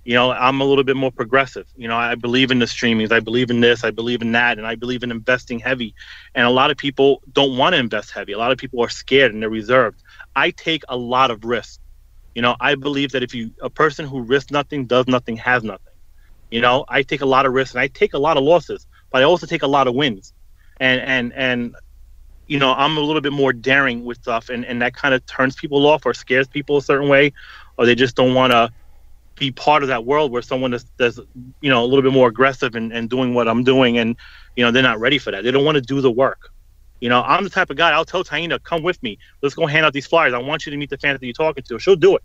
you know i'm a little bit more progressive. You know i believe in the streamings. I believe in this. I believe in that. And i believe in investing heavy. And a lot of people don't want to invest heavy. A lot of people are scared and they're reserved. I take a lot of risks you know i believe that if you a person who risks nothing does nothing has nothing. You know i take a lot of risks and i take a lot of losses but i also take a lot of wins. And and and you know i'm a little bit more daring with stuff and and that kind of turns people off or scares people a certain way or they just don't want to be part of that world where someone is that's you know a little bit more aggressive and, and doing what I'm doing and you know they're not ready for that. They don't want to do the work. You know, I'm the type of guy I'll tell Taina, come with me. Let's go hand out these flyers. I want you to meet the fans that you're talking to. She'll do it.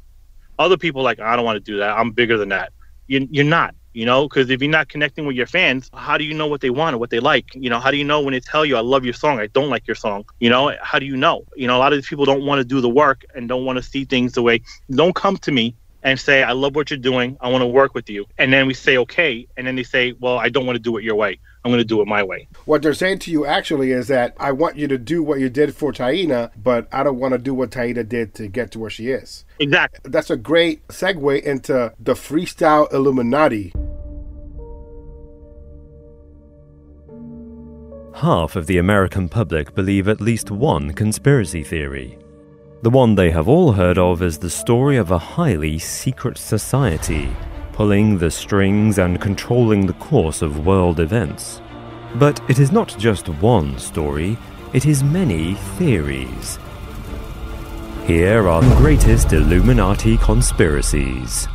Other people like, I don't want to do that. I'm bigger than that. You, you're not, you know, because if you're not connecting with your fans, how do you know what they want or what they like? You know, how do you know when they tell you, I love your song, I don't like your song? You know, how do you know? You know, a lot of these people don't want to do the work and don't want to see things the way. Don't come to me and say, I love what you're doing. I want to work with you. And then we say, okay. And then they say, well, I don't want to do it your way. I'm going to do it my way. What they're saying to you actually is that I want you to do what you did for Taina, but I don't want to do what Taina did to get to where she is. Exactly. That's a great segue into the freestyle Illuminati. Half of the American public believe at least one conspiracy theory. The one they have all heard of is the story of a highly secret society pulling the strings and controlling the course of world events. But it is not just one story, it is many theories. Here are the greatest Illuminati conspiracies.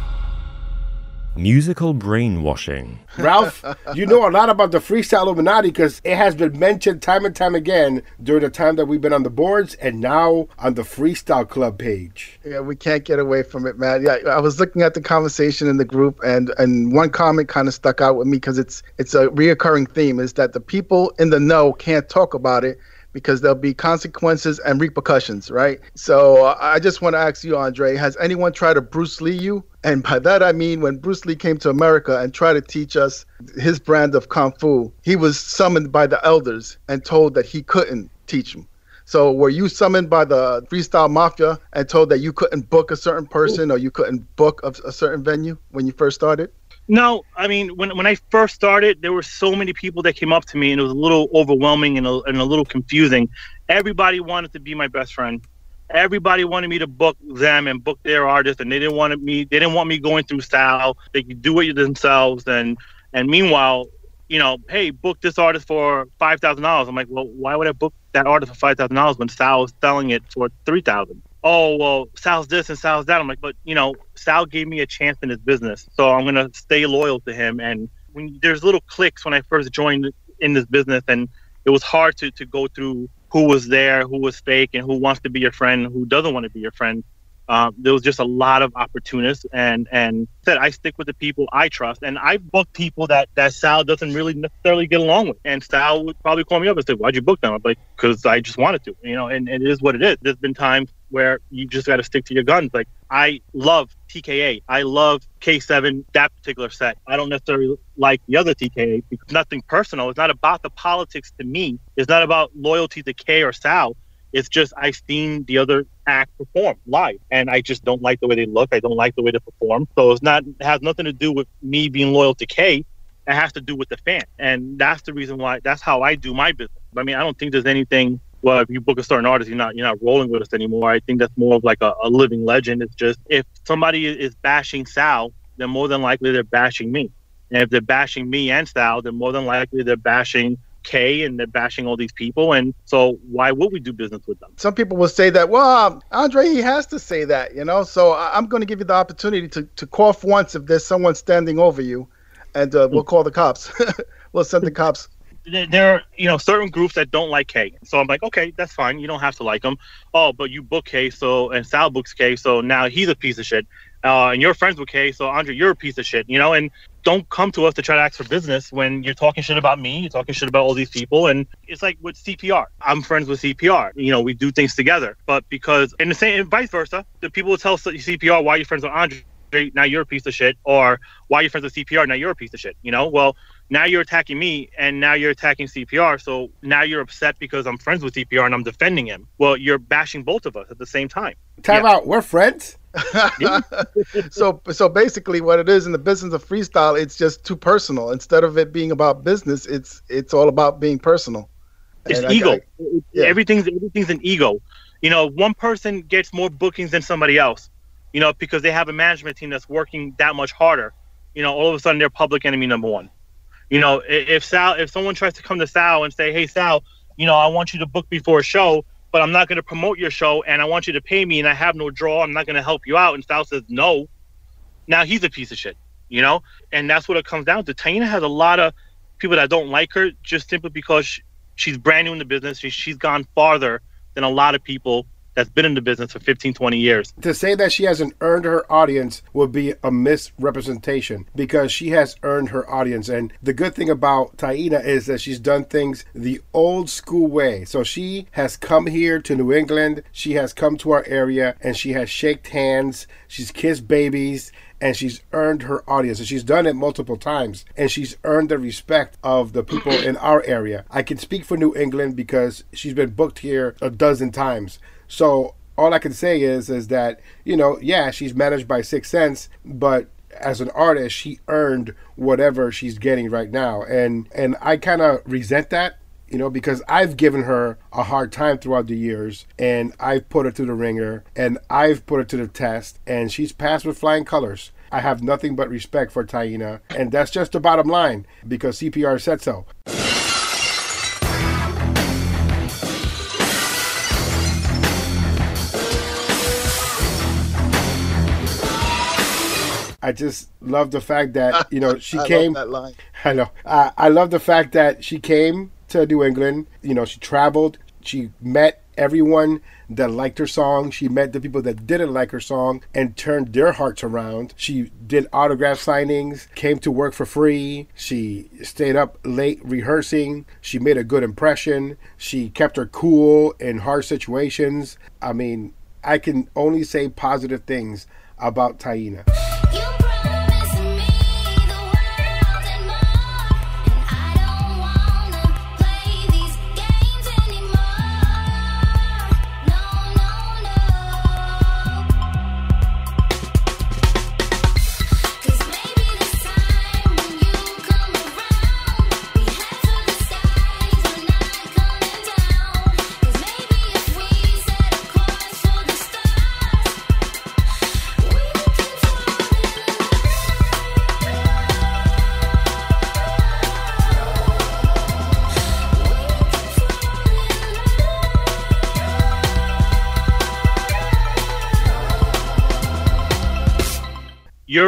Musical brainwashing. Ralph, you know a lot about the freestyle Illuminati because it has been mentioned time and time again during the time that we've been on the boards and now on the Freestyle Club page. Yeah, we can't get away from it, man. Yeah, I was looking at the conversation in the group, and and one comment kind of stuck out with me because it's it's a reoccurring theme is that the people in the know can't talk about it because there'll be consequences and repercussions, right? So uh, I just want to ask you, Andre, has anyone tried to Bruce Lee you? And by that I mean when Bruce Lee came to America and tried to teach us his brand of kung fu, he was summoned by the elders and told that he couldn't teach him. So were you summoned by the freestyle mafia and told that you couldn't book a certain person or you couldn't book a, a certain venue when you first started? No, I mean when when I first started, there were so many people that came up to me, and it was a little overwhelming and a, and a little confusing. Everybody wanted to be my best friend. Everybody wanted me to book them and book their artists, and they didn't want me. They didn't want me going through style. They could do it themselves, and and meanwhile, you know, hey, book this artist for five thousand dollars. I'm like, well, why would I book that artist for five thousand dollars when Sal is selling it for three thousand? oh well, Sal's this and Sal's that. I'm like, but you know, Sal gave me a chance in his business, so I'm gonna stay loyal to him. And when there's little clicks when I first joined in this business, and it was hard to to go through who was there, who was fake, and who wants to be your friend, who doesn't want to be your friend. Um, there was just a lot of opportunists, and and said I stick with the people I trust, and I book people that that Sal doesn't really necessarily get along with, and Sal would probably call me up and say, "Why'd you book them?" I'm like, "Because I just wanted to," you know, and, and it is what it is. There's been times where you just got to stick to your guns. Like I love TKA, I love K7, that particular set. I don't necessarily like the other TKA because nothing personal. It's not about the politics to me. It's not about loyalty to K or Sal it's just I've seen the other act perform live, and I just don't like the way they look. I don't like the way they perform. So it's not it has nothing to do with me being loyal to K. It has to do with the fan, and that's the reason why. That's how I do my business. I mean, I don't think there's anything. Well, if you book a certain artist, you're not you're not rolling with us anymore. I think that's more of like a, a living legend. It's just if somebody is bashing Sal, then more than likely they're bashing me. And if they're bashing me and Sal, then more than likely they're bashing K and they're bashing all these people. And so why would we do business with them? Some people will say that, well, Andre, he has to say that, you know. So I- am going to give you the opportunity to, to cough once if there's someone standing over you, and uh, we'll call the cops. we'll send the cops. There are, you know, certain groups that don't like K. So I'm like, okay, that's fine. You don't have to like them. Oh, but you book K, so and Sal books K, so now he's a piece of shit. Uh, and you're friends with K, so Andre, you're a piece of shit, you know. And don't come to us to try to ask for business when you're talking shit about me, you're talking shit about all these people. And it's like with CPR. I'm friends with CPR. You know, we do things together. But because, and the same, and vice versa, the people will tell CPR why you're friends with Andre, now you're a piece of shit, or why you're friends with CPR, now you're a piece of shit. You know, well, now you're attacking me and now you're attacking CPR. So now you're upset because I'm friends with CPR and I'm defending him. Well, you're bashing both of us at the same time. Time yeah. out. We're friends. so so basically what it is in the business of freestyle it's just too personal instead of it being about business it's it's all about being personal it's and ego I, I, yeah. everything's everything's an ego you know one person gets more bookings than somebody else you know because they have a management team that's working that much harder you know all of a sudden they're public enemy number one you know if sal if someone tries to come to sal and say hey sal you know i want you to book me for a show but I'm not going to promote your show and I want you to pay me and I have no draw. I'm not going to help you out. And Sal says no. Now he's a piece of shit, you know? And that's what it comes down to. Taina has a lot of people that don't like her just simply because she's brand new in the business. She, she's gone farther than a lot of people that's been in the business for 15, 20 years. To say that she hasn't earned her audience would be a misrepresentation because she has earned her audience. And the good thing about Taina is that she's done things the old school way. So she has come here to New England, she has come to our area, and she has shaked hands, she's kissed babies, and she's earned her audience. And she's done it multiple times, and she's earned the respect of the people in our area. I can speak for New England because she's been booked here a dozen times. So all I can say is is that you know, yeah, she's managed by Six Sense, but as an artist, she earned whatever she's getting right now, and and I kind of resent that. You know, because I've given her a hard time throughout the years, and I've put her to the ringer, and I've put her to the test, and she's passed with flying colors. I have nothing but respect for Taina, and that's just the bottom line because CPR said so. I just love the fact that you know she I came. that line. I know. Uh, I love the fact that she came to New England. You know, she traveled. She met everyone that liked her song. She met the people that didn't like her song and turned their hearts around. She did autograph signings, came to work for free. She stayed up late rehearsing. She made a good impression. She kept her cool in hard situations. I mean, I can only say positive things about Taina.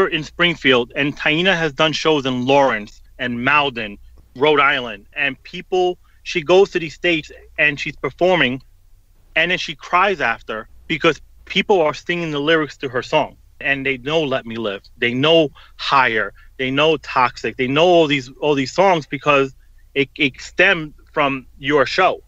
In Springfield and Taina has done shows in Lawrence and Malden, Rhode Island, and people, she goes to these states and she's performing and then she cries after because people are singing the lyrics to her song. And they know let me live. They know higher. They know toxic. They know all these all these songs because it, it stemmed from your show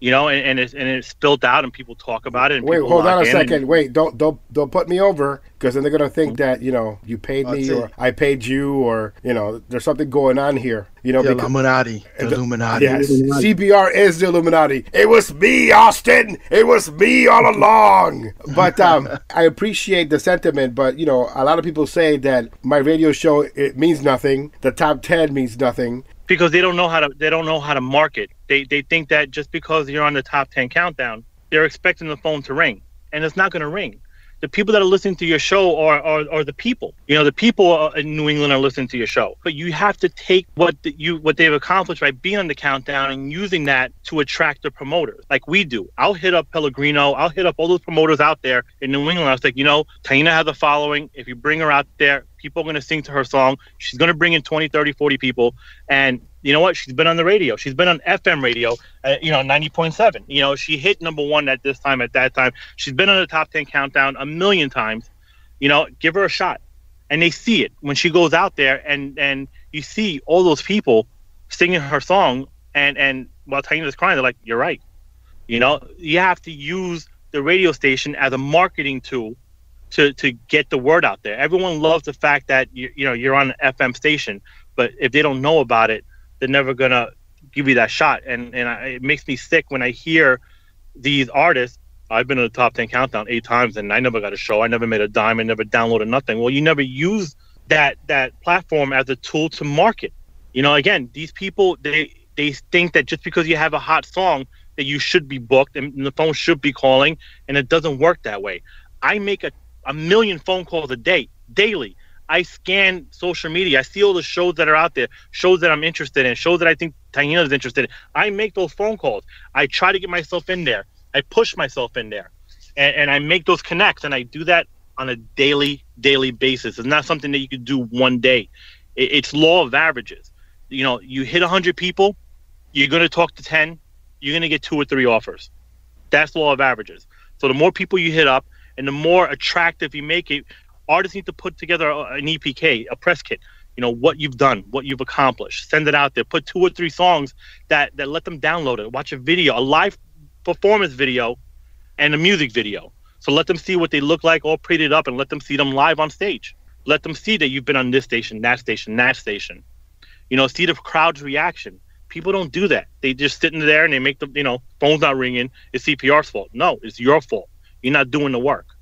you know, and, and it's and it's built out, and people talk about it. Wait, hold on a second. And, Wait, don't don't don't put me over because then they're gonna think that you know you paid me or I paid you or you know there's something going on here. You know, the because, Illuminati, the, the Illuminati. Yes, CPR is the Illuminati. It was me, Austin. It was me all along. But um, I appreciate the sentiment. But you know, a lot of people say that my radio show it means nothing. The top ten means nothing because they don't know how to they don't know how to market. They they think that just because you're on the top 10 countdown, they're expecting the phone to ring and it's not going to ring the people that are listening to your show are, are, are the people. You know, the people uh, in New England are listening to your show. But you have to take what the, you what they've accomplished by being on the countdown and using that to attract the promoters, like we do. I'll hit up Pellegrino. I'll hit up all those promoters out there in New England. I was like, you know, Taina has a following. If you bring her out there, people are going to sing to her song. She's going to bring in 20, 30, 40 people. And you know what? She's been on the radio. She's been on FM radio, uh, you know, 90.7. You know, she hit number one at this time, at that time. She's been on the top 10 countdown a million times. You know, give her a shot. And they see it when she goes out there and, and you see all those people singing her song and, and while Taina's crying, they're like, you're right. You know, you have to use the radio station as a marketing tool to, to get the word out there. Everyone loves the fact that you, you know you're on an FM station, but if they don't know about it, they're never gonna give you that shot. And and I, it makes me sick when I hear these artists. I've been in the top ten countdown eight times, and I never got a show. I never made a dime. I never downloaded nothing. Well, you never use that that platform as a tool to market. You know, again, these people they they think that just because you have a hot song that you should be booked and the phone should be calling, and it doesn't work that way. I make a, a million phone calls a day, daily. I scan social media. I see all the shows that are out there, shows that I'm interested in, shows that I think Taina is interested in. I make those phone calls. I try to get myself in there. I push myself in there, and, and I make those connects. And I do that on a daily, daily basis. It's not something that you could do one day. It, it's law of averages. You know, you hit 100 people, you're going to talk to 10, you're going to get two or three offers. That's law of averages. So the more people you hit up, and the more attractive you make it, artists need to put together an EPK, a press kit. You know what you've done, what you've accomplished. Send it out there. Put two or three songs that that let them download it. Watch a video, a live performance video, and a music video. So let them see what they look like, all prettied up, and let them see them live on stage. Let them see that you've been on this station, that station, that station. You know, see the crowd's reaction. People don't do that. They just sitting there and they make the, you know, phone's not ringing. It's CPR's fault. No, it's your fault. You're not doing the work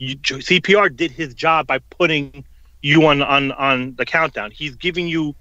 you, CPR did his job by putting you on on on the countdown. He's giving you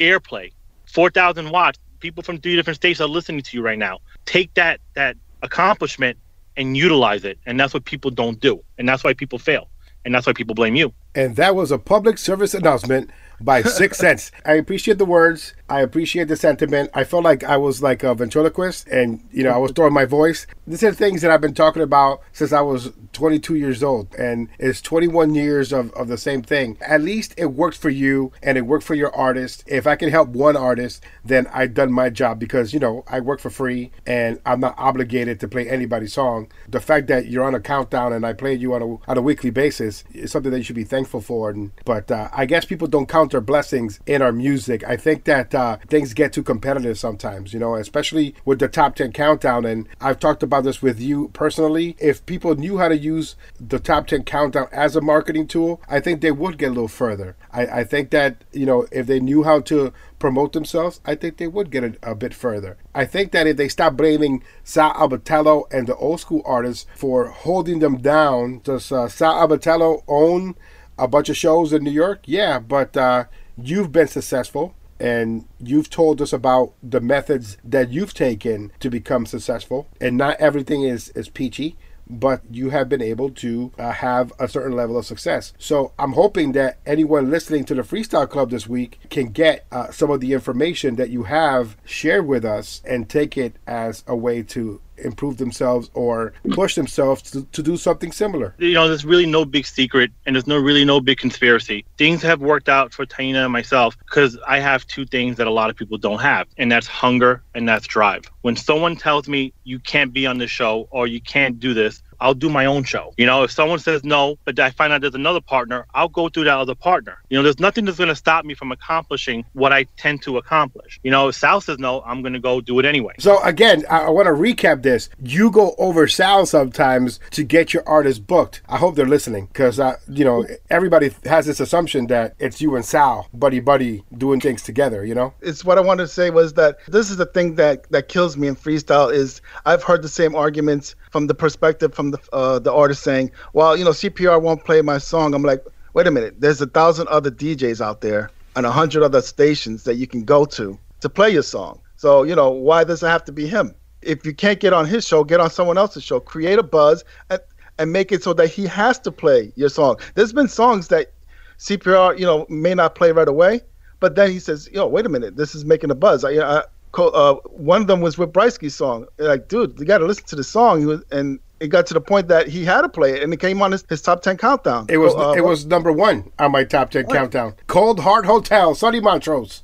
airplay, four thousand watts. People from three different states are listening to you right now. Take that that accomplishment and utilize it, and that's what people don't do, and that's why people fail, and that's why people blame you. And that was a public service announcement by Six cents. I appreciate the words. I appreciate the sentiment. I felt like I was like a ventriloquist and, you know, I was throwing my voice. These are things that I've been talking about since I was 22 years old. And it's 21 years of, of the same thing. At least it worked for you and it worked for your artist. If I can help one artist, then I've done my job because, you know, I work for free and I'm not obligated to play anybody's song. The fact that you're on a countdown and I play you on a, on a weekly basis is something that you should be thankful for. And, but uh, I guess people don't count their blessings in our music. I think that uh, things get too competitive sometimes, you know, especially with the top 10 countdown. And I've talked about this with you personally. If people knew how to use the top 10 countdown as a marketing tool, I think they would get a little further. I, I think that, you know, if they knew how to promote themselves, I think they would get a, a, bit further. I think that if they stop blaming Sal Abbatiello and the old school artists for holding them down, does uh, Sal Abbatiello own a bunch of shows in New York? Yeah, but uh, you've been successful and you've told us about the methods that you've taken to become successful and not everything is is peachy but you have been able to uh, have a certain level of success. So I'm hoping that anyone listening to the Freestyle Club this week can get uh, some of the information that you have shared with us and take it as a way to improve themselves or push themselves to, to do something similar. You know, there's really no big secret and there's no really no big conspiracy. Things have worked out for Taina and myself because I have two things that a lot of people don't have, and that's hunger and that's drive. When someone tells me you can't be on the show or you can't do this, I'll do my own show. You know, if someone says no, but I find out there's another partner, I'll go through that other partner. You know, there's nothing that's going to stop me from accomplishing what I tend to accomplish. You know, if Sal says no, I'm going to go do it anyway. So again, I, I want to recap this. You go over Sal sometimes to get your artist booked. I hope they're listening because uh, you know everybody has this assumption that it's you and Sal, buddy buddy, doing things together. You know, it's what I wanted to say was that this is the thing that that kills me in freestyle is I've heard the same arguments from the perspective from the uh, the artist saying, "Well, you know, CPR won't play my song." I'm like, wait a minute. There's a thousand other DJs out there and a hundred other stations that you can go to to play your song. So you know, why does it have to be him? If you can't get on his show, get on someone else's show. Create a buzz and and make it so that he has to play your song. There's been songs that CPR, you know, may not play right away, but then he says, "Yo, wait a minute, this is making a buzz." I, I, uh, one of them was with Brysky's song. Like, dude, you got to listen to the song. Was, and it got to the point that he had to play it, and it came on his, his top ten countdown. It was uh, it was number one on my top ten countdown. Cold Heart Hotel, Sonny Montrose.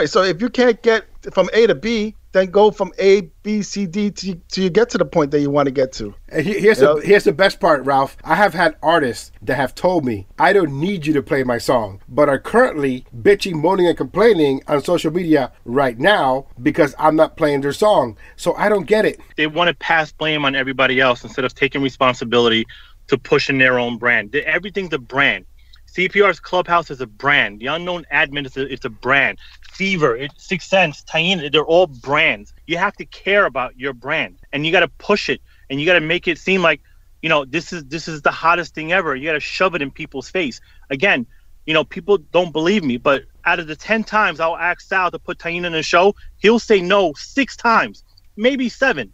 Right. So if you can't get from A to B, then go from A, B, C, D to, to you get to the point that you want to get to. And here's the here's the best part, Ralph. I have had artists that have told me I don't need you to play my song, but are currently bitching, moaning, and complaining on social media right now because I'm not playing their song. So I don't get it. They want to pass blame on everybody else instead of taking responsibility to pushing their own brand. Everything's a brand. CPR's Clubhouse is a brand. The Unknown Admin is a, it's a brand. Fever, it, Six Sense, Taina, they're all brands. You have to care about your brand and you got to push it and you got to make it seem like, you know, this is this is the hottest thing ever. You got to shove it in people's face. Again, you know, people don't believe me, but out of the 10 times I'll ask Sal to put Taina in a show, he'll say no six times, maybe seven.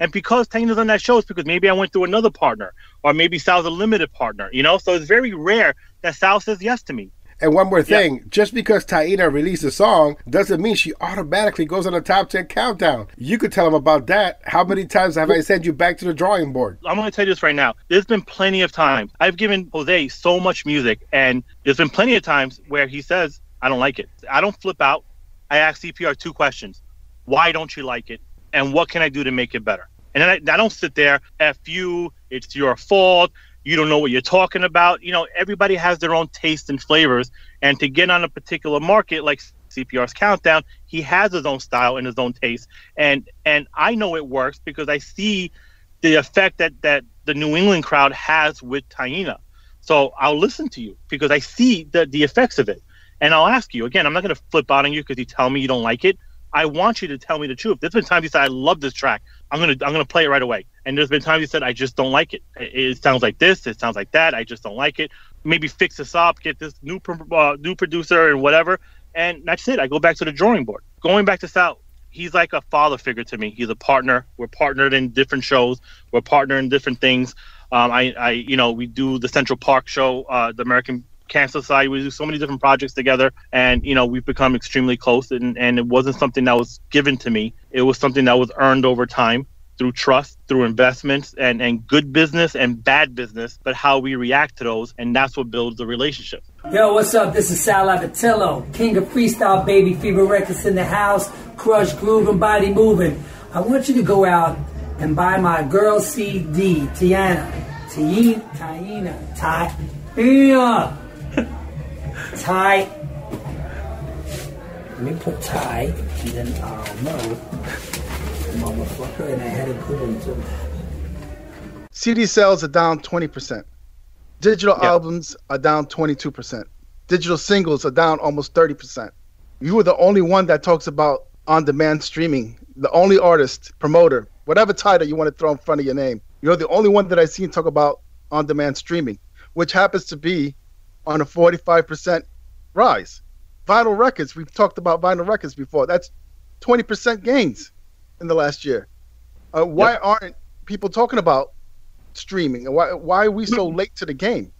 And because Taina's on that show, it's because maybe I went through another partner, or maybe Sal's a limited partner, you know? So it's very rare that Sal says yes to me. And one more thing, yeah. just because Taina released a song doesn't mean she automatically goes on the top 10 countdown. You could tell them about that. How many times have I sent you back to the drawing board? I'm going to tell you this right now. There's been plenty of times. I've given Jose so much music, and there's been plenty of times where he says, I don't like it. I don't flip out. I ask CPR two questions Why don't you like it? And what can I do to make it better? And then I, I don't sit there, F you, it's your fault, you don't know what you're talking about. You know, everybody has their own taste and flavors. And to get on a particular market like CPR's Countdown, he has his own style and his own taste. And and I know it works because I see the effect that that the New England crowd has with Taina. So I'll listen to you because I see the the effects of it. And I'll ask you again. I'm not going to flip out on you because you tell me you don't like it. I want you to tell me the truth. There's been times you said I love this track. I'm gonna I'm gonna play it right away. And there's been times you said I just don't like it. it. It, sounds like this. It sounds like that. I just don't like it. Maybe fix this up. Get this new uh, new producer and whatever. And that's it. I go back to the drawing board. Going back to Sal, he's like a father figure to me. He's a partner. We're partnered in different shows. We're partnered in different things. Um, I, I, you know, we do the Central Park show, uh, the American Cancer Society. We do so many different projects together, and you know we've become extremely close. And, and it wasn't something that was given to me. It was something that was earned over time through trust, through investments, and and good business and bad business. But how we react to those, and that's what builds the relationship. Yo, what's up? This is Sal Abbatiello, king of freestyle, baby fever records in the house, crush, groove, and body moving. I want you to go out and buy my girl CD, Tiana, Tiana, Tiana, Tiana. Ty. Let me put Ty, and then uh, I'll know. Motherfucker, and I had to put him too. CD sales are down 20%. Digital yep. albums are down 22%. Digital singles are down almost 30%. You were the only one that talks about on demand streaming, the only artist, promoter, whatever title you want to throw in front of your name. You're the only one that I've seen talk about on demand streaming, which happens to be on a 45% rise. Vinyl records, we've talked about vinyl records before. That's 20% gains in the last year. Uh, why yep. aren't people talking about streaming? Why, why are we so late to the game?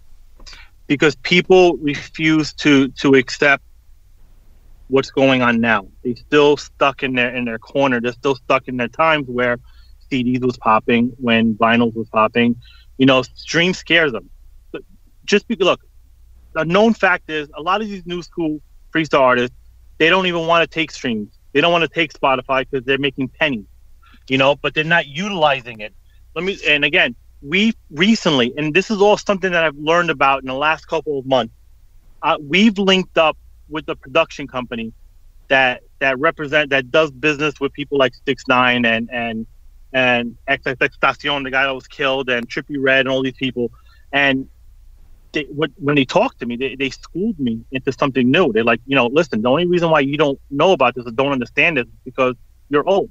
Because people refuse to, to accept what's going on now. They're still stuck in their in their corner. They're still stuck in their times where CDs was popping, when vinyls was popping. You know, stream scares them. But just because look, a known fact is a lot of these new school freestyle artists, they don't even want to take streams. They don't want to take Spotify because they're making pennies. You know, but they're not utilizing it. Let me and again, we recently, and this is all something that I've learned about in the last couple of months. Uh, we've linked up with a production company that that represent that does business with people like Six Nine and and and XXXTentacion, the guy that was killed, and Trippie Redd, and all these people. And they, when they talked to me, they, they schooled me into something new. They're like, you know, listen, the only reason why you don't know about this or don't understand is because you're old.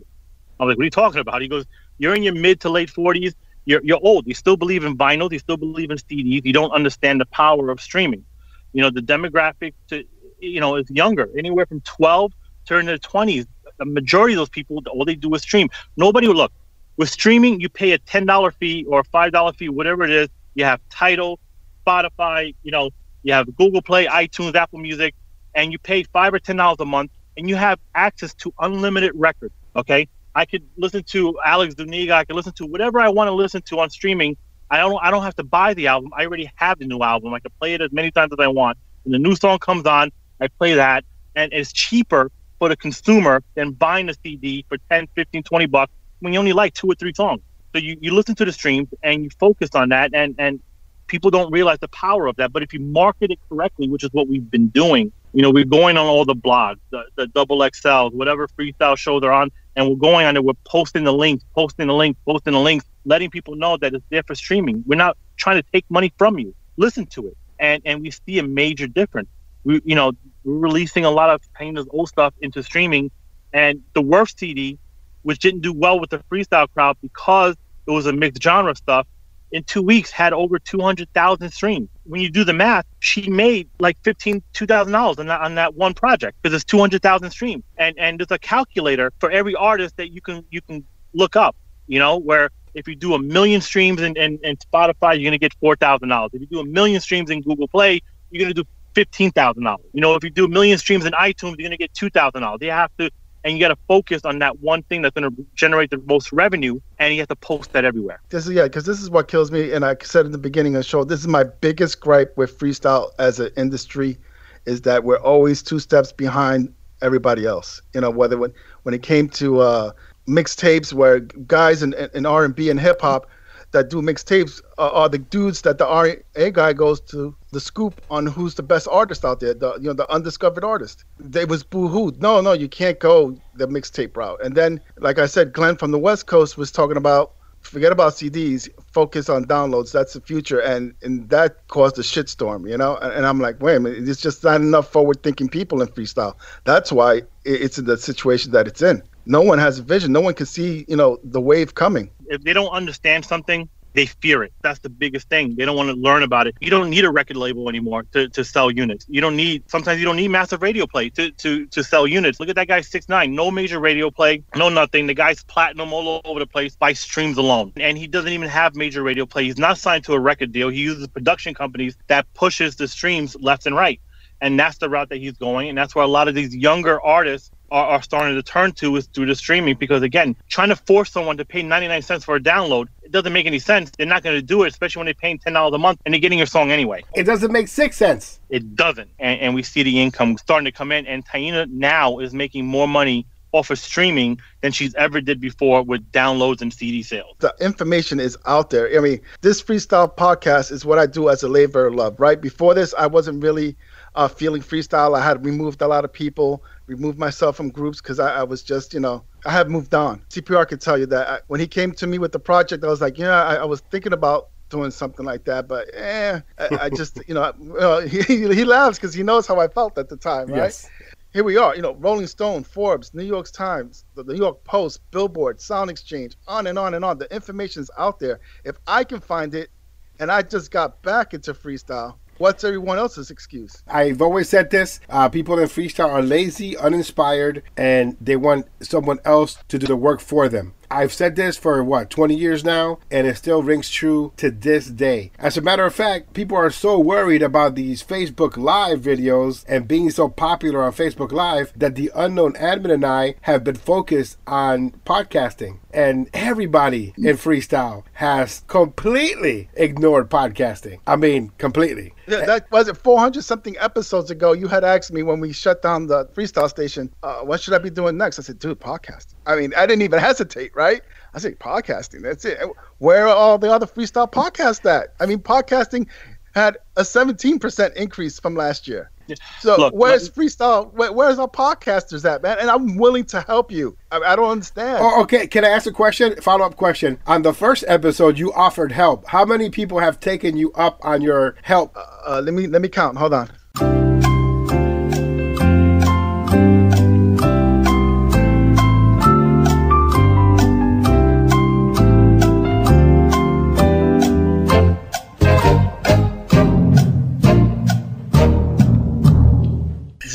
I'm like, what are you talking about? He goes, you're in your mid to late 40s. You're, you're old. You still believe in vinyl. You still believe in CDs. You don't understand the power of streaming. You know, the demographic to, you know, is younger, anywhere from 12 to in their 20s. The majority of those people, all they do is stream. Nobody would look. With streaming, you pay a $10 fee or a $5 fee, whatever it is. You have Tidal, Spotify, you know, you have Google Play, iTunes, Apple Music, and you pay five or ten dollars a month, and you have access to unlimited records. Okay, I could listen to Alex Duniga, I could listen to whatever I want to listen to on streaming. I don't I don't have to buy the album. I already have the new album. I can play it as many times as I want. When the new song comes on, I play that, and it's cheaper for the consumer than buying a CD for 10, 15, 20 bucks when you only like two or three songs. So you, you listen to the streams and you focus on that and, and people don't realize the power of that. But if you market it correctly, which is what we've been doing, you know, we're going on all the blogs, the, double XLs, whatever freestyle shows are on, and we're going on it. We're posting the links, posting the links, posting the links, letting people know that it's there for streaming. We're not trying to take money from you. Listen to it, and and we see a major difference. We, you know, we're releasing a lot of Taina's old stuff into streaming, and the worst CD, which didn't do well with the freestyle crowd because it was a mixed genre stuff, in two weeks had over 200,000 streams. When you do the math, she made like $15, $2,000 on that, on that one project because it's 200,000 streams. And, and there's a calculator for every artist that you can, you can look up, you know, where if you do a million streams in, in, in Spotify, you're going to get $4,000. If you do a million streams in Google Play, you're going to do $15,000. You know, if you do a million streams in iTunes, you're going to get $2,000. They have to and you got to focus on that one thing that's going to generate the most revenue and you have to post that everywhere. This is yeah because this is what kills me and i said in the beginning of the show this is my biggest gripe with freestyle as an industry is that we're always two steps behind everybody else. You know whether when when it came to uh mixtapes where guys in, in r&b and hip-hop that do mixtapes uh, are the dudes that the R&A guy goes to the scoop on who's the best artist out there, the you know the undiscovered artist. They was boo hoo. No, no, you can't go the mixtape route. And then, like I said, Glenn from the West Coast was talking about forget about CDs, focus on downloads. That's the future, and and that caused a shitstorm, you know. And, and I'm like, wait a minute, it's just not enough forward-thinking people in freestyle. That's why it's in the situation that it's in. No one has a vision. No one can see, you know, the wave coming if they don't understand something, they fear it. That's the biggest thing. They don't want to learn about it. You don't need a record label anymore to, to sell units. You don't need sometimes you don't need massive radio play to, to, to sell units. Look at that guy six nine, no major radio play, no nothing. The guy's platinum all over the place by streams alone. And he doesn't even have major radio play. He's not signed to a record deal. He uses production companies that pushes the streams left and right. And that's the route that he's going. And that's where a lot of these younger artists are, are starting to turn to is through the streaming because again trying to force someone to pay 99 cents for a download it doesn't make any sense they're not going to do it especially when they're paying $10 a month and they're getting your song anyway it doesn't make six cents it doesn't and, and we see the income starting to come in and taina now is making more money off of streaming than she's ever did before with downloads and CD sales. The information is out there. I mean, this freestyle podcast is what I do as a labor of love, right? Before this, I wasn't really uh, feeling freestyle. I had removed a lot of people removed myself from groups because I, I, was just, you know, I have moved on. CPR could tell you that I, when he came to me with the project, I was like, yeah, I, I was thinking about doing something like that, but eh, I, I just, you know, he, he laughs because he knows how I felt at the time, right? Yes. here we are. You know, Rolling Stone, Forbes, New York Times, the New York Post, Billboard, Sound Exchange, on and on and on. The information's out there. If I can find it, and I just got back into freestyle, what's everyone else's excuse? I've always said this: uh, people in freestyle are lazy, uninspired, and they want someone else to do the work for them. I've said this for what 20 years now, and it still rings true to this day. As a matter of fact, people are so worried about these Facebook Live videos and being so popular on Facebook Live that the unknown admin and I have been focused on podcasting. And everybody in freestyle has completely ignored podcasting. I mean, completely. Yeah, that was it 400 something episodes ago. You had asked me when we shut down the freestyle station, uh, what should I be doing next? I said, dude, podcast. I mean, I didn't even hesitate, right? I say podcasting. That's it. Where are all the other freestyle podcasts at? I mean, podcasting had a 17% increase from last year. So Look, where's let- freestyle? Where, where's our podcasters at, man? And I'm willing to help you. I, I don't understand. Oh, okay. Can I ask a question? Follow up question. On the first episode, you offered help. How many people have taken you up on your help? Uh, let me let me count. Hold on.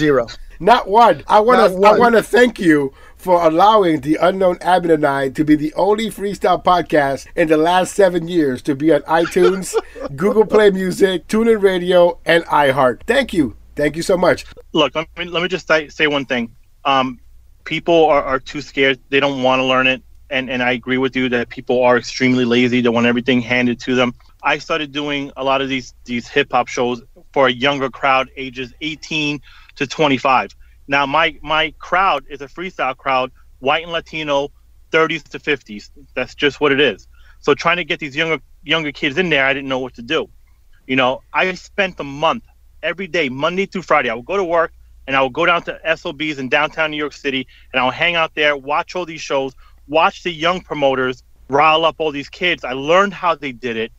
Zero. Not one. I want to. I want to thank you for allowing the unknown admin and I to be the only freestyle podcast in the last seven years to be on iTunes, Google Play Music, TuneIn Radio, and iHeart. Thank you. Thank you so much. look, let me, let me just say, say one thing. Um, people are, are too scared. They don't want to learn it. And, and I agree with you that people are extremely lazy. They want everything handed to them. I started doing a lot of these, these hip hop shows for a younger crowd, ages 18 to 25. Now, my, my crowd is a freestyle crowd, white and Latino, 30s to 50s. That's just what it is. So trying to get these younger, younger kids in there, I didn't know what to do. You know, I spent a month every day, Monday through Friday. I would go to work and I would go down to SOBs in downtown New York City and I would hang out there, watch all these shows, watch the young promoters rile up all these kids. I learned how they did it.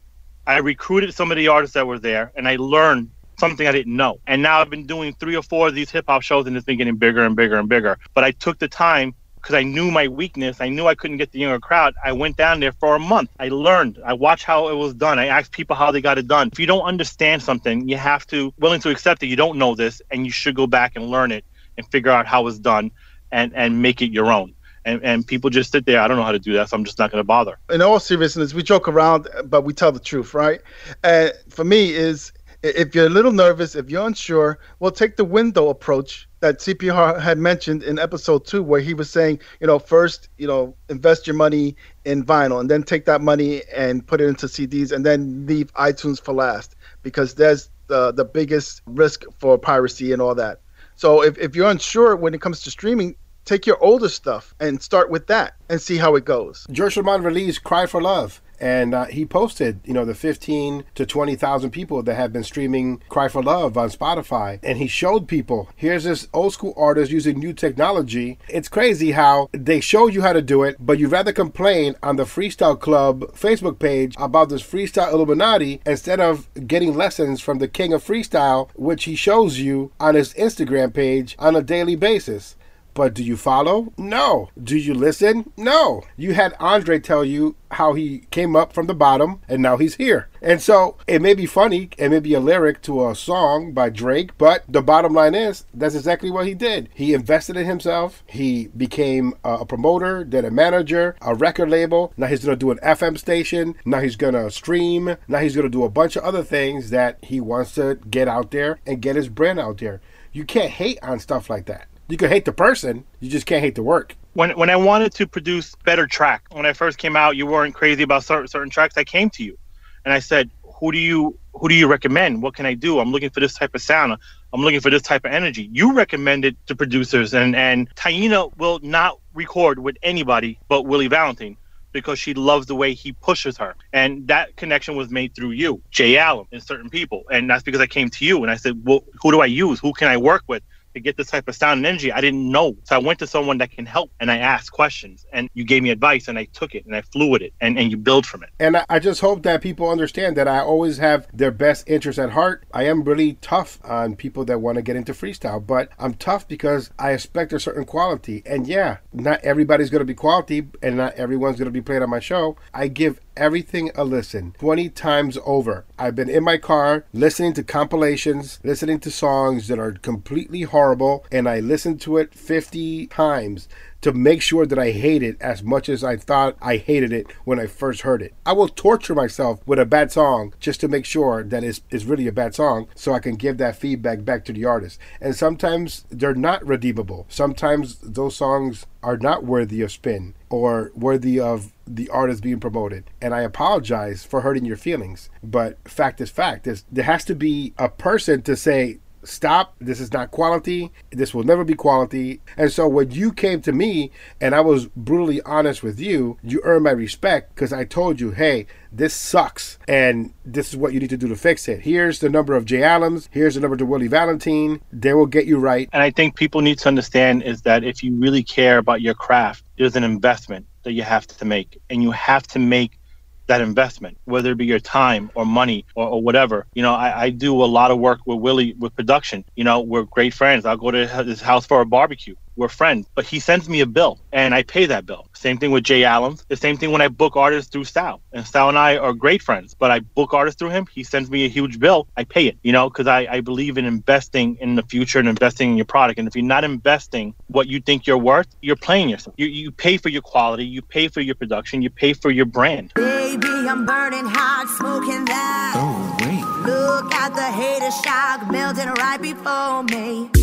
I recruited some of the artists that were there and I learned something I didn't know. And now I've been doing three or four of these hip hop shows and it's been getting bigger and bigger and bigger. But I took the time because I knew my weakness. I knew I couldn't get the younger crowd. I went down there for a month. I learned. I watched how it was done. I asked people how they got it done. If you don't understand something, you have to willing to accept that you don't know this, and you should go back and learn it and figure out how it's done, and and make it your own. And and people just sit there. I don't know how to do that, so I'm just not going to bother. in all seriousness, we joke around, but we tell the truth, right? And for me, is if you're a little nervous, if you're unsure, well, take the window approach that CPR had mentioned in episode two, where he was saying, you know, first, you know, invest your money in vinyl, and then take that money and put it into CDs, and then leave iTunes for last, because there's the the biggest risk for piracy and all that. So if, if you're unsure when it comes to streaming, take your older stuff and start with that and see how it goes. George Lamond released "Cry for Love." And uh, he posted, you know, the 15 to 20,000 people that have been streaming Cry for Love on Spotify. And he showed people, here's this old school artist using new technology. It's crazy how they show you how to do it, but you'd rather complain on the Freestyle Club Facebook page about this freestyle Illuminati instead of getting lessons from the king of freestyle, which he shows you on his Instagram page on a daily basis. But do you follow? No. Do you listen? No. You had Andre tell you how he came up from the bottom and now he's here. And so it may be funny, it may be a lyric to a song by Drake, but the bottom line is that's exactly what he did. He invested in himself, he became a promoter, then a manager, a record label. Now he's going to do an FM station. Now he's going to stream. Now he's going to do a bunch of other things that he wants to get out there and get his brand out there. You can't hate on stuff like that. You can hate the person, you just can't hate the work. when when I wanted to produce better track, when I first came out, you weren't crazy about certain certain tracks. I came to you, and I said, "Who do you who do you recommend? What can I do? I'm looking for this type of sound. I'm looking for this type of energy." You recommended to producers, and and Taina will not record with anybody but Willie Valentine because she loves the way he pushes her, and that connection was made through you, Jay Allen, and certain people, and that's because I came to you and I said, "Well, who do I use? Who can I work with?" To get this type of sound and energy. I didn't know. So I went to someone that can help and I asked questions and you gave me advice and I took it and I flew with it and, and you build from it. And I, just hope that people understand that I always have their best interest at heart. I am really tough on people that want to get into freestyle, but I'm tough because I expect a certain quality. And yeah, not everybody's going to be quality and not everyone's going to be played on my show. I give everything a listen 20 times over. I've been in my car listening to compilations, listening to songs that are completely horrible, and I listen to it 50 times to make sure that I hate it as much as I thought I hated it when I first heard it. I will torture myself with a bad song just to make sure that it's, it's really a bad song so I can give that feedback back to the artist. And sometimes they're not redeemable. Sometimes those songs are not worthy of spin or worthy of the artist being promoted. And I apologize for hurting your feelings. But fact is fact. There's, there has to be a person to say, stop. This is not quality. This will never be quality. And so when you came to me and i was brutally honest with you you earned my respect because i told you hey this sucks and this is what you need to do to fix it. Here's the number of jay allens. Here's the number to willie valentine. They will get you right. And I think people need to understand is that if you really care about your craft, there's an investment that you have to make, and you have to make that investment, whether it be your time or money or, or whatever. You know, I, I do a lot of work with Willie with production. You know, we're great friends. I'll go to his house for a barbecue. We're friends, but he sends me a bill and I pay that bill. Same thing with Jay Allen. The same thing when I book artists through Sal. And Sal and I are great friends, but I book artists through him. He sends me a huge bill. I pay it, you know, because I, I believe in investing in the future and investing in your product. And if you're not investing what you think you're worth, you're playing yourself. You, you pay for your quality, you pay for your production, you pay for your brand. Baby, I'm burning hot, smoking that. Oh, wait. Look at the hater shock melting right before me.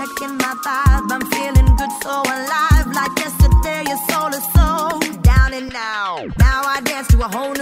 Checking my vibe. I'm feeling good, so alive. Like yesterday, your soul is so down and now. Now I dance to a whole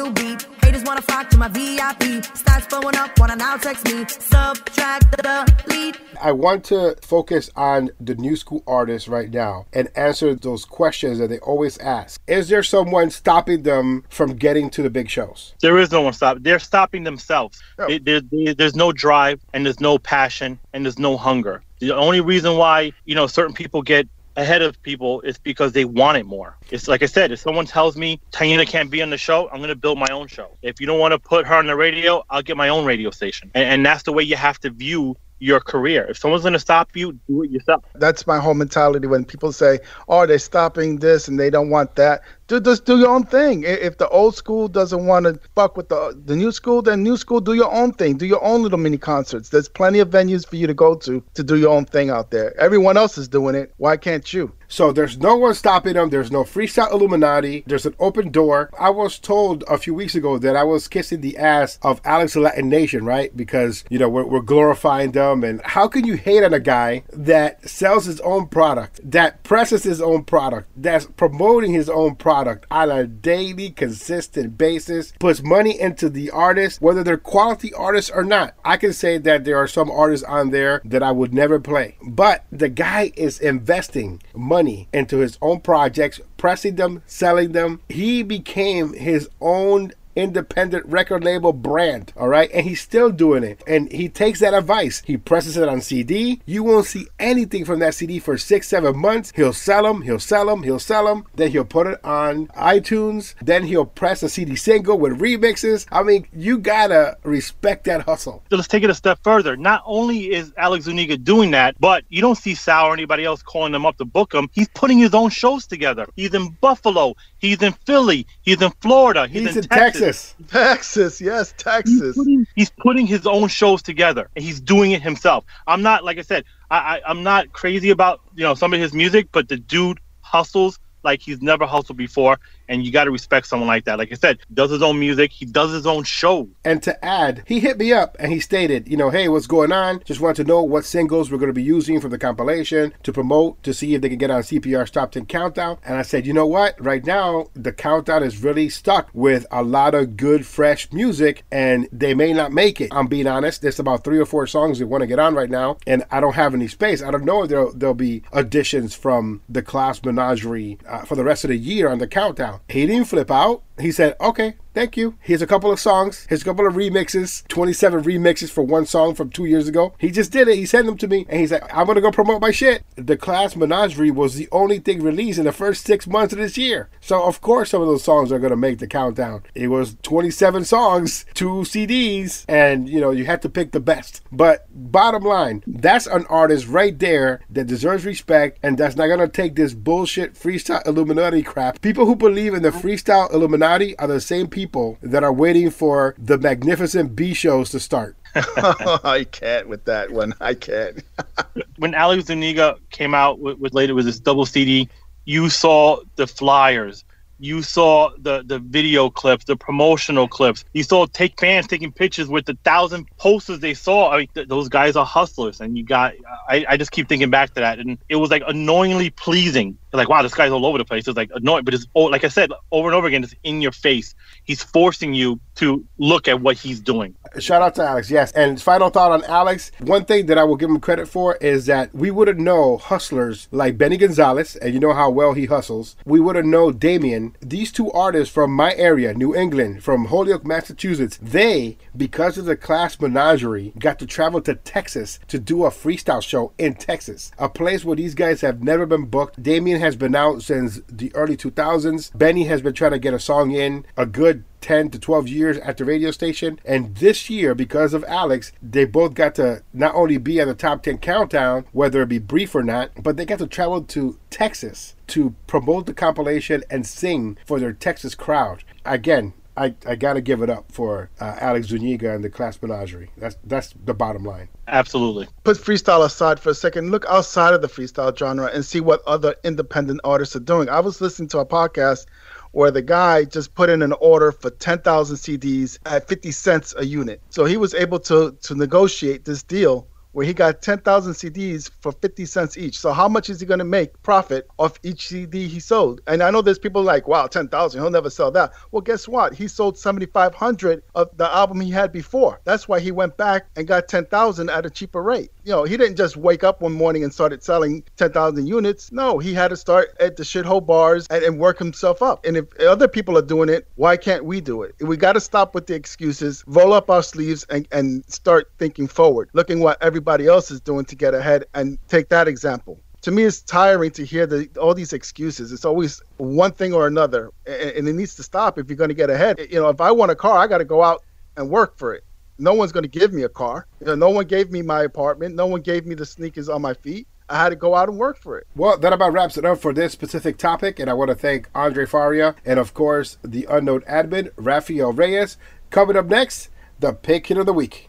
my VIP. Starts blowing up, wanna now text me. Subtract the lead. I want to focus on the new school artists right now and answer those questions that they always ask. Is there someone stopping them from getting to the big shows? There is no one stopping. They're stopping themselves. There- there- there- there's no drive and there's no passion and there's no hunger. The only reason why you know certain people get ahead of people is because they want it more. It's like I said, if someone tells me Taina can't be on the show, I'm gonna build my own show. If you don't want to put her on the radio, I'll get my own radio station. And, and that's the way you have to view your career. If someone's gonna stop you, do it yourself. That's my whole mentality when people say, "Oh, they're stopping this and they don't want that." Do just do your own thing. If the old school doesn't want to fuck with the the new school, then new school do your own thing. Do your own little mini concerts. There's plenty of venues for you to go to to do your own thing out there. Everyone else is doing it. Why can't you? So there's no one stopping them. There's no freestyle Illuminati. There's an open door. I was told a few weeks ago that I was kissing the ass of Alex the Latin Nation, right? Because, you know, we're, we're glorifying them. And how can you hate on a guy that sells his own product, that presses his own product, that's promoting his own product on a daily, consistent basis, puts money into the artist, whether they're quality artists or not? I can say that there are some artists on there that I would never play. But the guy is investing money into his own projects, pressing them, selling them. He became his own independent record label brand, all right? And he's still doing it. And he takes that advice. He presses it on CD. You won't see anything from that CD for six, seven months. He'll sell them, he'll sell them, he'll sell them. Then he'll put it on iTunes. Then he'll press a CD single with remixes. I mean, you gotta respect that hustle. So let's take it a step further. Not only is Alex Zuniga doing that, but you don't see Sal or anybody else calling them up to book him. He's putting his own shows together. He's in Buffalo. He's in Philly. He's in Florida. He's, He's in Texas. Texas, yes, Texas. He's Texas. putting, he's putting his own shows together and he's doing it himself. I'm not, like I said, I, I, I'm not crazy about, you know, some of his music, but the dude hustles like he's never hustled before. And you got to respect someone like that. Like I said, does his own music. He does his own show. And to add, he hit me up and he stated, you know, hey, what's going on? Just want to know what singles we're going to be using from the compilation to promote to see if they can get on CPR's top 10 countdown. And I said, you know what? Right now, the countdown is really stuck with a lot of good, fresh music and they may not make it. I'm being honest. There's about three or four songs they want to get on right now and I don't have any space. I don't know if there'll, there'll be additions from the class menagerie uh, for the rest of the year on the countdown. He didn't flip out. He said, okay, thank you. Here's a couple of songs. Here's a couple of remixes. 27 remixes for one song from two years ago. He just did it. He sent them to me and he's like, I'm going to go promote my shit. The Class Menagerie was the only thing released in the first six months of this year. So, of course, some of those songs are going to make the countdown. It was 27 songs, two CDs, and, you know, you had to pick the best. But bottom line, that's an artist right there that deserves respect and that's not going to take this bullshit freestyle Illuminati crap. People who believe in the freestyle Illuminati are the same people that are waiting for the magnificent B shows to start. I can't with that one. I can't. when Alex Zuniga came out with, with later with this double CD, you saw the flyers, you saw the the video clips, the promotional clips. You saw take fans taking pictures with the thousand posters they saw. I mean, th- those guys are hustlers, and you got. I, I just keep thinking back to that, and it was like annoyingly pleasing. Like, wow, this guy's all over the place. It's like annoying, but it's oh, like I said over and over again. It's in your face. He's forcing you to look at what he's doing. Shout out to Alex, yes. And final thought on Alex. One thing that I will give him credit for is that we would have known hustlers like Benny Gonzalez, and you know how well he hustles. We would have known Damien. These two artists from my area, New England, from Holyoke, Massachusetts, they, because of the class menagerie, got to travel to Texas to do a freestyle show in Texas, a place where these guys have never been booked. Damien has been out since the early 2000s. Benny has been trying to get a song in a good 10 to 12 years at the radio station. And this year, because of Alex, they both got to not only be on the top 10 countdown, whether it be brief or not, but they got to travel to Texas to promote the compilation and sing for their Texas crowd. Again, I, I got to give it up for uh, Alex Zuniga and the Class Menagerie. That's that's the bottom line. Absolutely. Put freestyle aside for a second. Look outside of the freestyle genre and see what other independent artists are doing. I was listening to a podcast where the guy just put in an order for 10,000 CDs at 50 cents a unit. So he was able to to negotiate this deal where he got 10,000 CDs for 50 cents each. So how much is he going to make profit off each CD he sold? And I know there's people like, wow, 10,000, he'll never sell that. Well, guess what? He sold 7,500 of the album he had before. That's why he went back and got 10,000 at a cheaper rate. You know, he didn't just wake up one morning and started selling 10,000 units. No, he had to start at the shithole bars and, and work himself up. And if other people are doing it, why can't we do it? We got to stop with the excuses, roll up our sleeves and, and start thinking forward, looking what everybody else is doing to get ahead and take that example to me it's tiring to hear the all these excuses it's always one thing or another and, and it needs to stop if you're going to get ahead you know if i want a car i got to go out and work for it no one's going to give me a car you know, no one gave me my apartment no one gave me the sneakers on my feet I had to go out and work for it. Well, that about wraps it up for this specific topic, and I want to thank Andre Faria and, of course, the unknown admin, Rafael Reyes. Coming up next, the pick hit of the week.